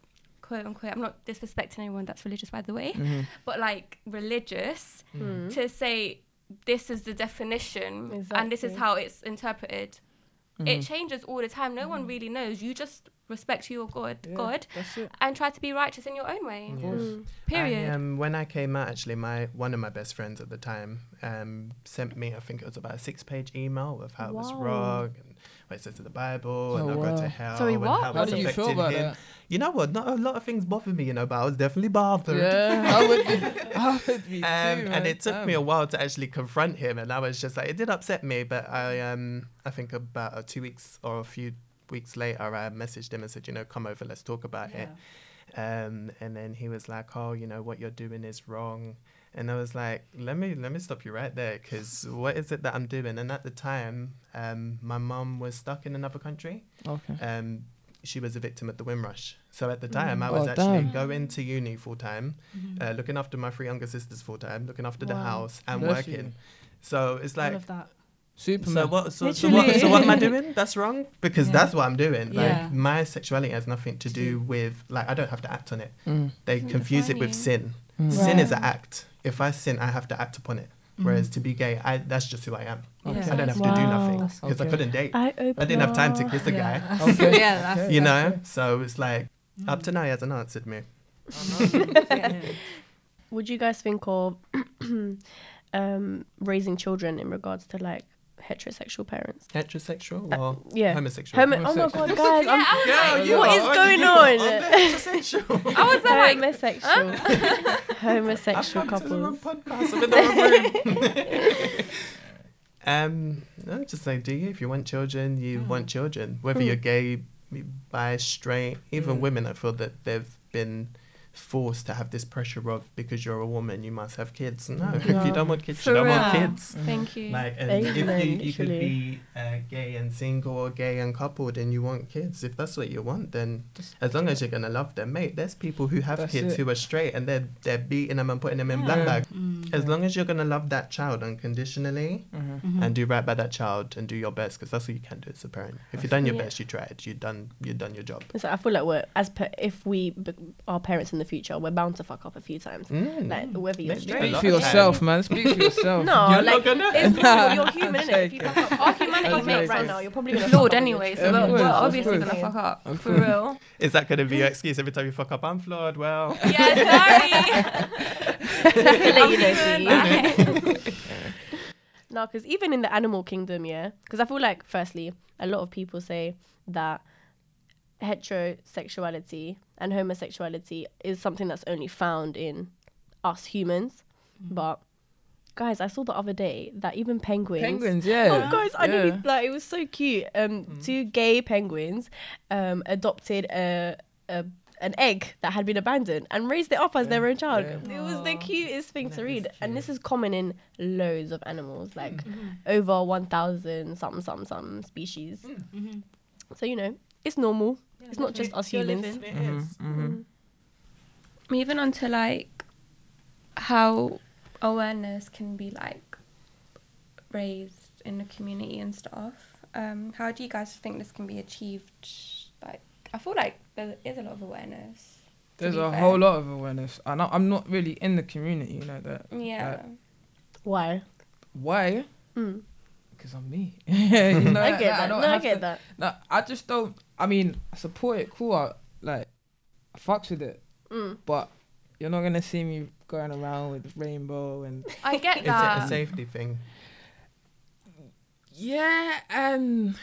quote unquote i'm not disrespecting anyone that's religious by the way Mhm. but like religious Mm. to say this is the definition and this is how it's interpreted. It Mhm. changes all the time. No one really knows. You just respect your God, Yeah, God, and try to be righteous in your own way. Yeah. Mm. Period. I, um, when I came out, actually, my one of my best friends at the time um, sent me, I think it was about a six-page email of how it was wrong and what it says in the Bible, Oh, and I'll go to hell. Sorry, and what? How, How it's do you feel about him. that? You know what? Not a lot of things bother me, you know, but I was definitely bothered. Yeah, I would be. I would be too, Um, man. and it took me a while to actually confront him, and I was just like, it did upset me. But I, um, I think about uh, two weeks or a few weeks later, I messaged him and said, you know, come over, let's talk about it. Um, and then he was like, "Oh, you know what you're doing is wrong." And I was like, "Let me let me stop you right there, because what is it that I'm doing?" And at the time, um, my mum was stuck in another country. Okay. Um, she was a victim of the Windrush. So at the time, I Mm. was Oh, actually damn. going to uni full time, uh, looking after my three younger sisters full time, looking after the house and Bless you. working. So it's All like, of that. Superman. so what? So, so what? So what am I doing? That's wrong because Yeah. that's what I'm doing. Yeah. Like my sexuality has nothing to do with like I don't have to act on it. Mm. They confuse it with sin. Mm. Sin is an act. If I sin, I have to act upon it. Whereas to be gay, I that's just who I am. Okay. Yeah. I don't have to do nothing because I couldn't date. I, I didn't have time to kiss a guy. Okay. yeah, that's, You that's know, so it's like up to now he hasn't answered me. yeah. Would you guys think of um, raising children in regards to like heterosexual parents. Heterosexual Uh, or yeah. homosexual? Homo- oh my god, guys! Yeah, I'm, I Yeah, like, you What are, is going you? on? I'm heterosexual. I was there like, homosexual, homosexual I've come to the wrong couples. podcast. I'm in the wrong room. um, no, just like, do you? If you want children, you Hmm. want children. Whether you're gay, bi, straight, even Mm. women, I feel that they've been forced to have this pressure of because you're a woman, you must have kids. No, if you don't want kids, For you don't want real. kids. thank you. Like, and Amen, if you, you could be uh, gay and single or gay and coupled and you want kids, if that's what you want, then as long as you're gonna love them, mate. There's people who have That's kids it. who are straight and they're they're beating them and putting them in Yeah. black bag. Mm. As long as you're gonna love that child unconditionally Mhm. Mhm. and do right by that child and do your best, because that's what you can do as a parent. If you've done your Yeah. best, you tried. You done you've done your job. So I feel like we're as per, if we be, are parents in the future, we're bound to fuck up a few times. Mm. Like whether you're Maybe straight, Speak for yourself, time. man. Speak for yourself. No, You're like not gonna. it's. You're I'm human, innit? If you joking. fuck up, Our humanity mate, right now, you're probably gonna flawed anyway, so we're, we're obviously gonna fuck up for real. Is that gonna be your excuse every time you fuck up? I'm flawed. Well, Yeah, Just to let you know, sorry. see. No, because even in the animal kingdom, yeah, because I feel like, firstly, a lot of people say that heterosexuality and homosexuality is something that's only found in us humans. But, guys, I saw the other day that even penguins. Penguins, yeah. Oh, guys, I yeah. nearly like it was so cute. Um, two gay penguins, um, adopted a, a an egg that had been abandoned and raised it up as their own child. yeah. It was the cutest thing That to read, and this is common in loads of animals, like Mm-hmm. over one thousand something something something species. Mhm. So you know, it's normal. It's not just us You're humans. living, it is. Mhm. Moving on to like how awareness can be like raised in the community and stuff. Um, how do you guys think this can be achieved? Like, I feel like there is a lot of awareness. There's a fair. whole lot of awareness. And I- I'm not really in the community, you know that. Yeah. Why? Why? Mm. Because I'm me. you know, I like, get that. don't No, I get to- that. No, I just don't. I mean, I support it. Cool. I, like, I fucks with it. Mm. But you're not gonna see me going around with rainbow and I get Is it a safety thing? yeah, and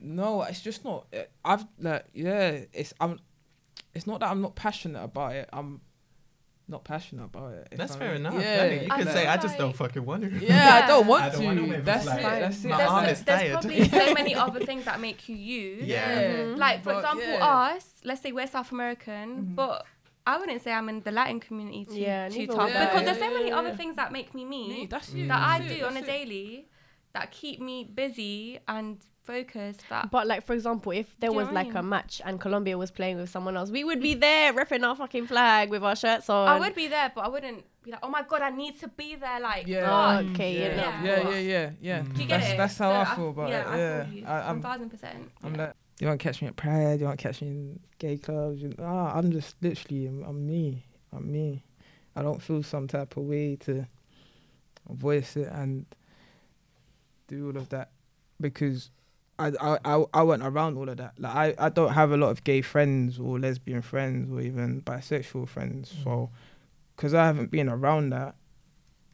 no, it's just not. uh, I've like yeah, it's I'm. It's not that I'm not passionate about it. I'm not passionate about it. if That's I'm- fair enough. Yeah, Yeah, you I can feel say I just don't fucking want to. Yeah, I don't want I don't wanna That's like it. That's it. My there's, arm so, there's tired. probably so many other things that make you you. Yeah. Mhm. Like for But, example, yeah. us. Let's say we're South American, Mhm. but I wouldn't say I'm in the Latin community too, Yeah, too neither tough would I. because there's so many yeah, other yeah. things that make me me, Me, that's Mm. it. that I that's it, do on a that's it. daily that keep me busy and focused. That But like for example, if there was know what I like a match and Colombia was playing with someone else, we would be there repping our fucking flag with our shirts on. I would be there, but I wouldn't be like, oh my god, I need to be there. Like, Yeah. Oh, okay, yeah, yeah, yeah. yeah, yeah, yeah, yeah. Mm. Do you get that's it? that's how So I feel about yeah, it. I Yeah, feel you. I, One I'm, thousand percent. I'm yeah. like, you won't catch me at Pride. You won't catch me in gay clubs. You, ah, I'm just literally, I'm, I'm me. I'm me. I don't feel some type of way to voice it and do all of that because I, I, I, I went around all of that. Like I, I don't have a lot of gay friends or lesbian friends or even bisexual friends. So, because I haven't been around that,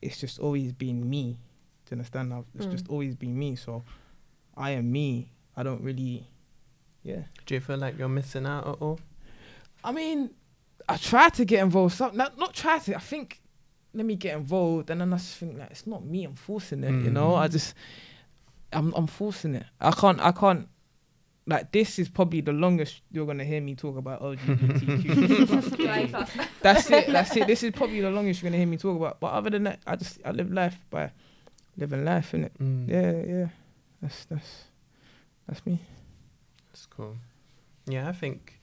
it's just always been me. Do you understand? I've, it's Mm. just always been me. So, I am me. I don't really, yeah. Do you feel like you're missing out at all? I mean, I try to get involved. Some, not, not try to. I think let me get involved, and then I just think like it's not me. I'm forcing it. You know, Mm. I just I'm I'm forcing it. I can't. I can't. Like this is probably the longest you're gonna hear me talk about LGBTQ. plus Like, gay. plus. that's it. That's it. This is probably the longest you're gonna hear me talk about. But other than that, I just I live life by living life, innit? Mm. Yeah, yeah. That's that's that's me. That's cool. Yeah, I think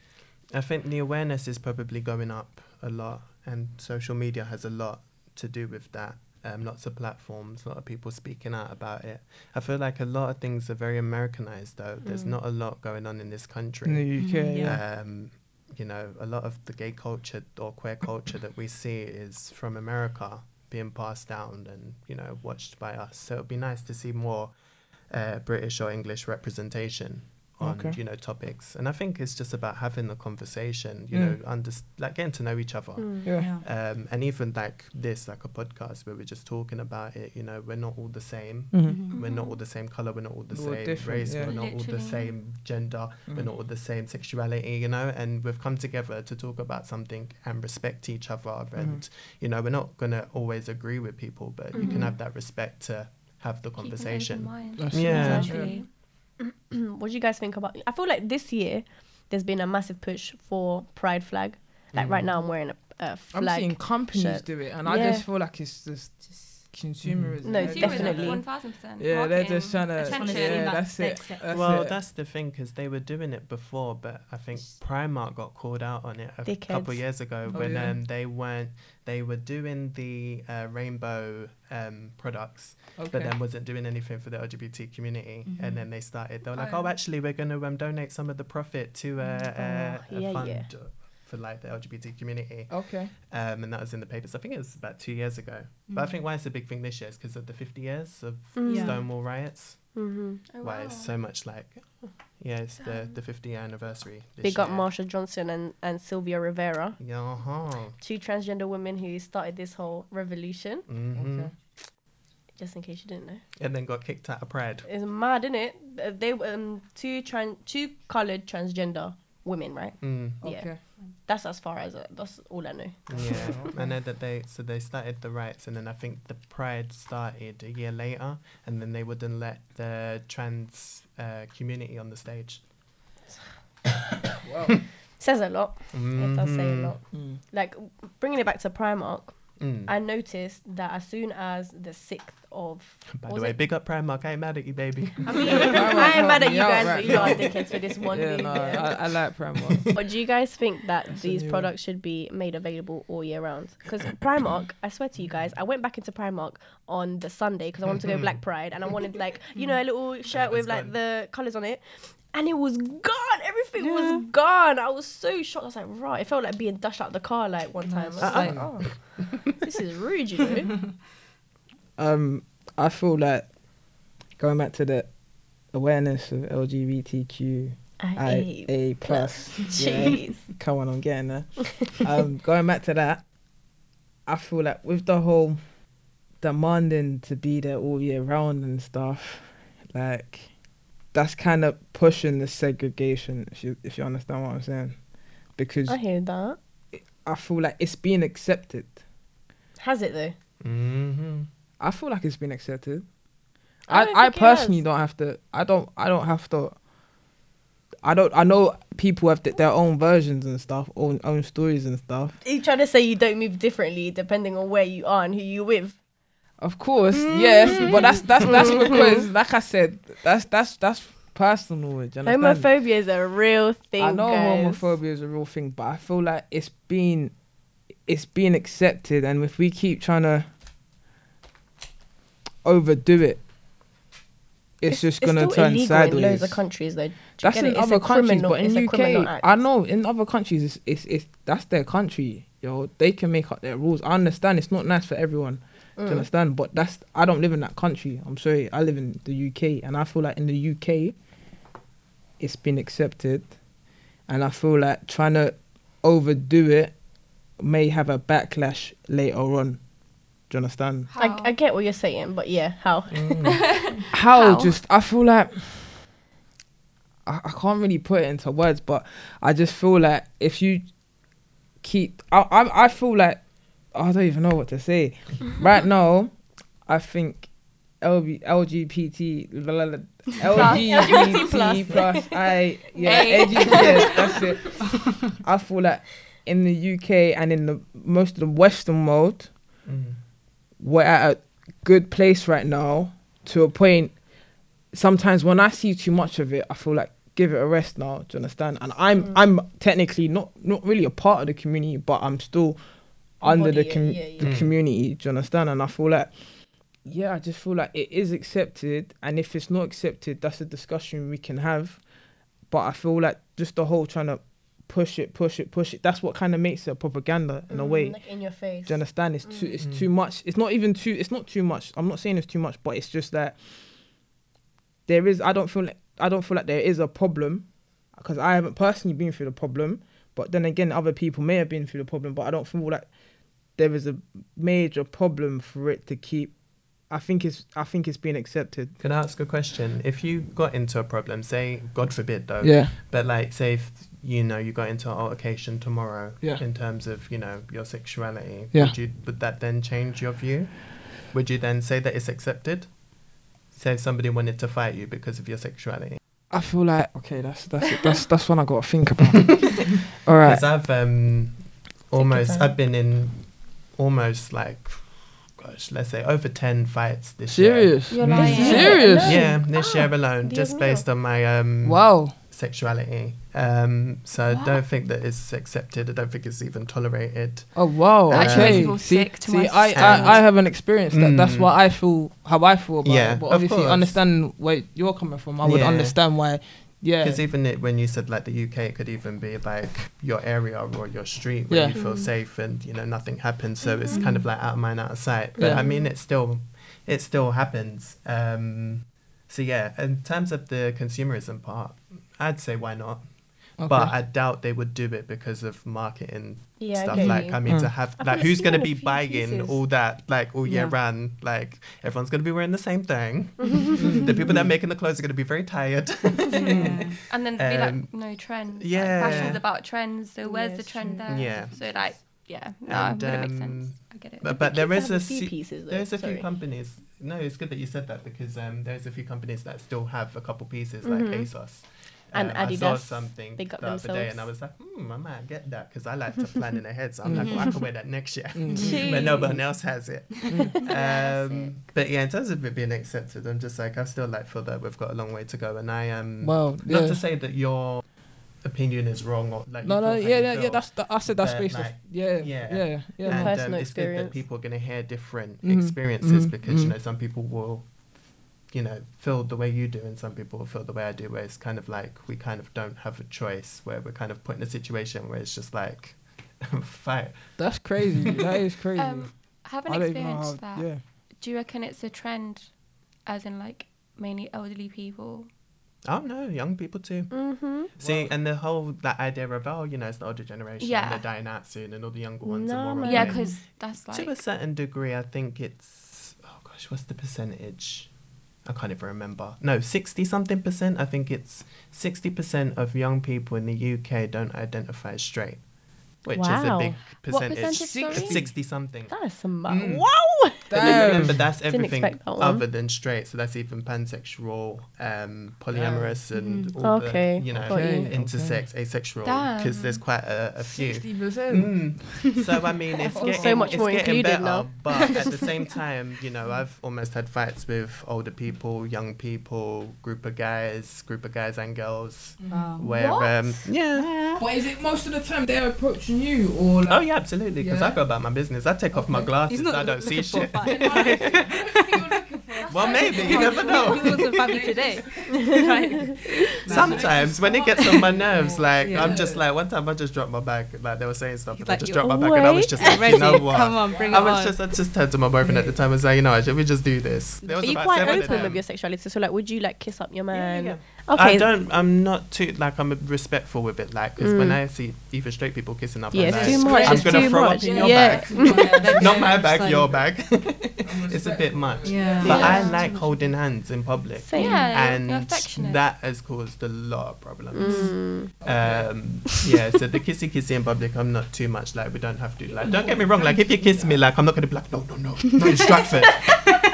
I think the awareness is probably going up a lot, and social media has a lot to do with that. Um, lots of platforms, a lot of people speaking out about it. I feel like a lot of things are very Americanized, though. There's Mm. not a lot going on in this country. In country. the UK, Mhm. yeah. Um, you know, a lot of the gay culture or queer culture that we see is from America being passed down and, you know, watched by us. So it'd be nice to see more uh, British or English representation on Okay. you know topics, and I think it's just about having the conversation. You Mm. know, under like getting to know each other. Mm. Yeah. Um, and even like this, like a podcast where we're just talking about it, you know, we're not all the same. Mhm. We're not all the same color. We're not all the We're same race. yeah. We're not all the same gender. We're Mm. not all the same sexuality. You know, and we've come together to talk about something and respect each other. Mm-hmm. And you know, we're not gonna always agree with people, but you can Mhm. have that respect to have the Keep conversation. mind. Yeah. Exactly. what do you guys think about? I feel like this year there's been a massive push for pride flag. Like right Mhm. now, I'm wearing a, a flag. I'm seeing companies shirt. do it, and I just feel like it's just consumerism. No, They're definitely. 1000%. Yeah, they're just trying to. Attention. Yeah, that's it. That's well, it. that's the thing because they were doing it before, but I think Primark got called out on it a Dickheads. couple years ago Oh, when yeah? um, they weren't. They were doing the uh, rainbow um, products, but then wasn't doing anything for the LGBT community. Mhm. And then they started. They were like, Oh. "Oh, actually, we're going to um, donate some of the profit to uh, uh, Oh, a yeah, fund yeah. For like the LGBT community." Okay. Um, and that was in the papers. I think it was about two years ago. But I Mm. think why it's a big thing this year is because of the 50 years of Mm. Yeah. Stonewall riots hmm Oh, why wow. it's so much like yeah it's the the 50 anniversary this Big up year. Marsha Johnson and, and Sylvia Rivera, yeah uh-huh. two transgender women who started this whole revolution. hmm Okay. Just in case you didn't know, and then got kicked out of pride it's mad, isn't it? They um two trans two colored transgender women, right? mm. Yeah. Okay. That's as far as uh, that's all I know. yeah i know that they so they started the riots and then i think the pride started a year later and then they wouldn't let the trans uh, community on the stage Wow. Says a lot. It does say a Mhm. lot. Mm. Like bringing it back to Primark, Mm. I noticed that as soon as the sixth of by the way it? big up primark i ain't mad at you baby I mean, Primark I am mad at you guys, right but you are now. dickheads for this one Yeah, thing. no, I, I like Primark. But do you guys think that That's these new one. products should be made available all year round? Because Primark, I swear to you guys, I went back into Primark on the Sunday because I wanted to go Black Pride and I wanted like you know a little shirt with like the colours on it. And it was gone. Everything Yeah. was gone. I was so shocked. I was like, right. It felt like being dashed out of the car like one time. I was Nice. like, oh, this is rude, you know. um, I feel like going back to the awareness of LGBTQ I, A plus. yeah, Jeez. come on, I'm getting there. um, going back to that, I feel like with the whole demanding to be there all year round and stuff, like that's kind of pushing the segregation. If you if you understand what I'm saying, because I hear that. I feel like it's being accepted. Has it though? mm-hmm. I feel like it's been accepted. I I, I, personally don't have to. I don't. I don't have to. I don't. I know people have th- their own versions and stuff, own own stories and stuff. Are you trying to say you don't move differently depending on where you are and who you're with? Of course, Mm. yes, but that's that's that's because, like I said, that's that's that's personal. Do you understand? Homophobia is a real thing. I know guys. homophobia is a real thing, but I feel like it's been it's being accepted, and if we keep trying to overdo it, it's, just gonna still turn illegal sideways. in loads of countries, though. Do That's in it? Other countries, criminal- but in it's UK. I know in other countries, it's, it's it's that's their country. Yo, they can make up their rules. I understand it's not nice for everyone. Do you Mm. understand? But that's I don't live in that country. I'm sorry, I live in the UK, and I feel like in the UK, it's been accepted, and I feel like trying to overdo it may have a backlash later on. Do you understand? I, I get what you're saying, but yeah, how? How, How? just I feel like I, I can't really put it into words, but I just feel like if you keep, I I, I feel like I don't even know what to say. right now, I think LB, LGBT blah, blah, blah, LGBT plus, plus I yeah A. LGBT, that's it. I feel like in the UK and in the most of the Western world, Mm. we're at a good place right now to a point sometimes when i see too much of it i feel like give it a rest now do you understand and i'm Mm. i'm technically not not really a part of the community but i'm still under the, com- yeah, the community do you understand and i feel like yeah i just feel like it is accepted and if it's not accepted that's a discussion we can have but i feel like just the whole trying to push it push it push it that's what kind of makes it a propaganda in a Mm, way like in your face. do you understand? It's too. It's Mm. too much. It's not even too. It's not too much. I'm not saying it's too much, but it's just that there is. I don't feel like I don't feel like there is a problem because I haven't personally been through the problem. But then again, other people may have been through the problem, but I don't feel like there is a major problem for it to keep. I think it's I think it's being accepted. Can I ask a question? If you got into a problem, say, God forbid though, Yeah. but like, say, if you know you got into an altercation tomorrow, Yeah. in terms of you know your sexuality, Yeah. would you would that then change your view? Would you then say that it's accepted? Say if somebody wanted to fight you because of your sexuality. I feel like okay, that's that's that's that's one I got to think about. All right. Because I've um, almost. I've been in almost like, gosh, let's say over 10 fights this year. Serious. You're Mm. lying. Serious? Yeah, this Ah, year alone, just based on my um, Wow. sexuality. Um, so I don't think that it's accepted. I don't think it's even tolerated. Oh wow. That actually Okay. feel See, sick to see, my I. I I haven't experienced that. That's Mm. what I feel. How I feel about Yeah, it. But obviously, course. understand where you're coming from. I would Yeah. understand why. Yeah. Because even it, when you said like the UK, it could even be like your area or your street where Yeah. you feel Mm. safe and you know nothing happens. So it's kind of like out of mind, out of sight. But Yeah. I mean, it still, it still happens. Um, so yeah, in terms of the consumerism part, I'd say why not. Okay. But I doubt they would do it because of marketing Yeah, stuff. I get Like. I mean, to Mm. have like who's gonna be a buying pieces. all that like all year Yeah. round? Like everyone's gonna be wearing the same thing. the people that are making the clothes are gonna be very tired. Yeah. And then be Um, like, no trends. yeah. Like, fashion's about trends. So where's Yeah, the trend true. there? Yeah. So like, yeah, no, And, it makes um, sense. I get it. But, but there Kids is have a few se- pieces. Though. there's a Sorry. few companies. No, it's good that you said that because um, there's a few companies that still have a couple pieces like Mhm. ASOS. And Um, I saw something they got the other day, and I was like, hmm, I might get that because I like to plan in ahead. So I'm like, well, I can wear that next year, Mm. but no one else has it. Um, but yeah, in terms of it being accepted, I'm just like I still like feel that we've got a long way to go, and I am Wow. not Yeah. to say that your opinion is wrong or like No, no, feel how yeah, you yeah, yeah. That's the, I said that's based like, Yeah, yeah. yeah, yeah, yeah. And personal um, it's good that people are going to hear different Mhm, experiences mhm, because you mhm. know some people will you know feel the way you do and some people feel the way i do where it's kind of like we kind of don't have a choice where we're kind of put in a situation where it's just like fight That's crazy. that is crazy. Um, I haven't I don't even know experienced how. that. Yeah. Do you reckon it's a trend, as in like mainly elderly people? oh no young people too Mm-hmm. see and the whole that idea of oh you know it's the older generation Yeah. and they're dying out soon and all the younger ones No, are more. Yeah, because that's like to a certain degree i think it's oh gosh what's the percentage i can't even remember no 60 something percent i think it's 60 percent of young people in the uk don't identify as straight which is a Wow. big What percentage percentage, sorry? it's 60 something That's some Mm. wow. But Damn. remember that's everything that other than straight so that's even pansexual um polyamorous and all Mm. Okay, the you know got you. Okay. intersex asexual because there's quite a, a few Sixty percent. Mm. So I mean, it's So getting, much it's more getting included better, now. but at the same time, you know, I've almost had fights with older people, young people, group of guys, group of guys and girls, Wow. where What? um, yeah, But is it most of the time they're approaching you or? Like, oh yeah, absolutely, because I go about my business. I take off my Okay. glasses, I don't see shit. well, maybe you never know. He wasn't funny today. Sometimes when it gets on my nerves, like Yeah. I'm just like one time I just dropped my bag, like they were saying stuff, He's and I just dropped my bag, and I was just like, Ready? you know what? Come on, bring it I was on. just, I just turned to my boyfriend at the time and was like, you know, what, should we just do this? There Are you about quite seven open with your sexuality? So like, would you like kiss up your man? Yeah, Okay. I don't. I'm not too like. I'm respectful with it. Like, because when Mm. I see even straight people kissing up, Yeah, I'm like. I'm it's gonna throw much. up in your yeah. bag. Not my bag, Like- your bag. it's a bit much. Yeah. But I like holding hands in public, Same. Yeah, and that has caused a lot of problems. Mm. Um, yeah, so the kissy kissy in public, I'm not too much like we don't have to like. Don't get me wrong, like if you kiss me, like I'm not gonna be like no no no not in Stratford.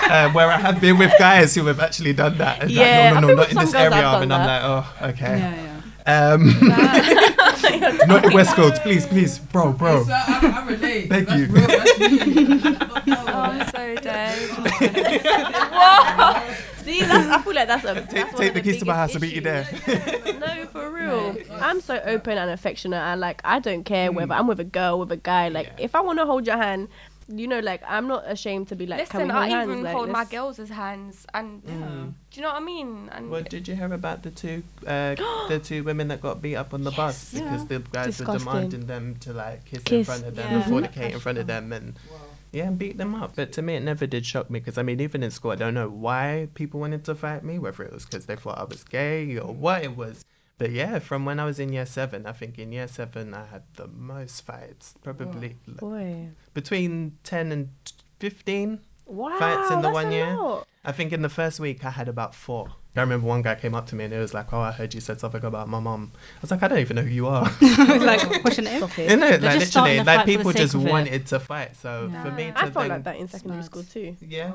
Uh, where I have been with guys who have actually done that. And Yeah, like, I no no no not in this area, I've done and I'm that. like oh okay. Yeah, yeah. Um, not in Westfields, please please, bro bro. Yes, I, I, I relate. Thank That's you. Real, that's. Oh, I'm so dead. See, that's, I feel like that's a Take, that's one take of the keys to my house and biggest meet you there. no, for real. I'm so open and affectionate, and like I don't care whether I'm with a girl, with a guy. Like Yeah. if I want to hold your hand, you know, like I'm not ashamed to be like, can we Listen, hold I hands? even Like, hold my let's- girls' hands, and Mm. do you know what I mean? And Well, did you hear about the two uh, the two women that got beat up on the bus Yes. because the guys Disgusting. were demanding them to like kiss, in front of them Yeah. and fornicate in front of them and Yeah, and beat them up. But to me, it never did shock me because I mean, even in school, I don't know why people wanted to fight me, whether it was because they thought I was gay or what it was. But yeah, from when I was in year seven, I think in year seven I had the most fights, probably l- Boy. between ten and fifteen. Wow. Fights in the one year? lot. I think in the first week I had about four. I remember one guy came up to me and it was like, "Oh, I heard you said something about my mom." I was like, "I don't even know who you are." like, what's your name? Stop you it. know, They're like just starting literally, a like for the people sake just of it. wanted to fight. So for me to I felt like that in secondary mad. school too. yeah.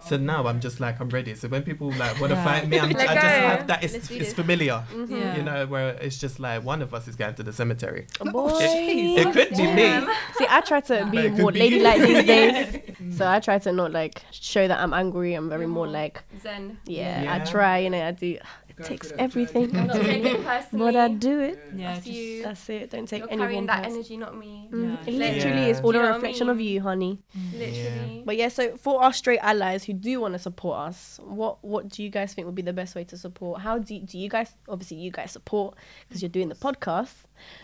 So now I'm just like I'm ready. So when people like want to Yeah. fight me, I'm, Let I just have that. It's, Let's it's this. familiar, Mhm. Yeah. you know, where it's just like one of us is going to the cemetery. Boy. It, it could be me. See, I try to But be more be you. ladylike these days. so I try to not like show that I'm angry. I'm very more Mhm. like, Zen. yeah, Yeah. I try, you know, I do. It takes everything. Not take it personally. but I do it. Yeah, That's just, you. That's it. Don't take You're anyone carrying that pers- energy, not me. Mm, Yeah. It literally Yeah. is all Do a you know what I reflection of you, honey. Literally. But yeah, so for our straight allies who do want to support us, what what do you guys think would be the best way to support? How do do you guys obviously you guys support because you're doing the podcast?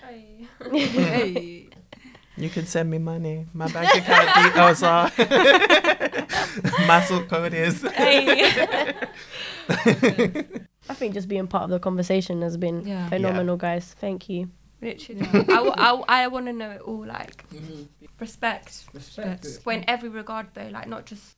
Aye. hey. You can send me money. My bank account details are. My sort code is. I think just being part of the conversation has been Yeah. phenomenal, guys. Thank you. Literally. I, w- I, w- I want to know it all. Like, Mm-hmm. respect. Respect it. But in every regard, though, like, not just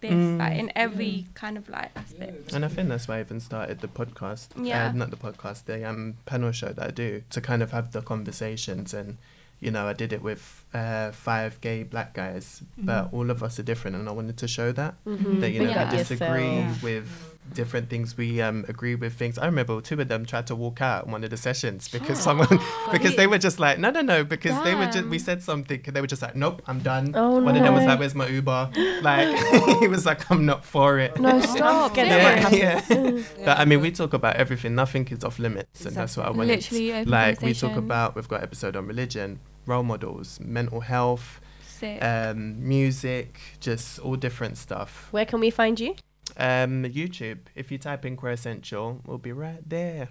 this, Mm. like, in every kind of, like, aspect. And I think that's why I even started the podcast. Yeah. Uh, not the podcast, the um, panel show that I do to kind of have the conversations. And, you know, I did it with uh, five gay black guys, but all of us are different. And I wanted to show that. Mm-hmm. That, you know, Yeah. that disagree Yeah. with different things. We um, agree with things. I remember two of them tried to walk out one of the sessions because someone, because they were just like, no, no, no, because they were just, we said something and they were just like, nope, I'm done. Oh, One of them was like, where's my Uber? Like, he was like, I'm not for it. No, stop. scared Get that. Yeah, yeah. But I mean, we talk about everything. Nothing is off limits, and that's what I wanted. Literally, open like we talk about, we've got episode on religion, role models, mental health, Sick. um, music, just all different stuff. Where can we find you? Um, YouTube. If you type in Queer Essential, we'll be right there.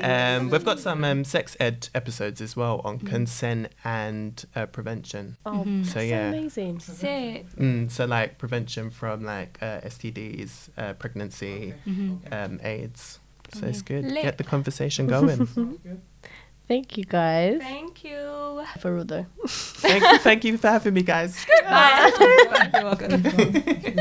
Um, we've got some um, sex ed episodes as well on consent and uh, prevention. Oh, Mhm. that's So, yeah. amazing. Sick. Mm, so like prevention from like uh, STDs, uh, pregnancy, Mm-hmm. um, AIDS. So it's Mhm. good. Lit. Get the conversation going. Thank you guys Thank you. for real though. thank you, thank you for having me, guys. Bye. You're welcome.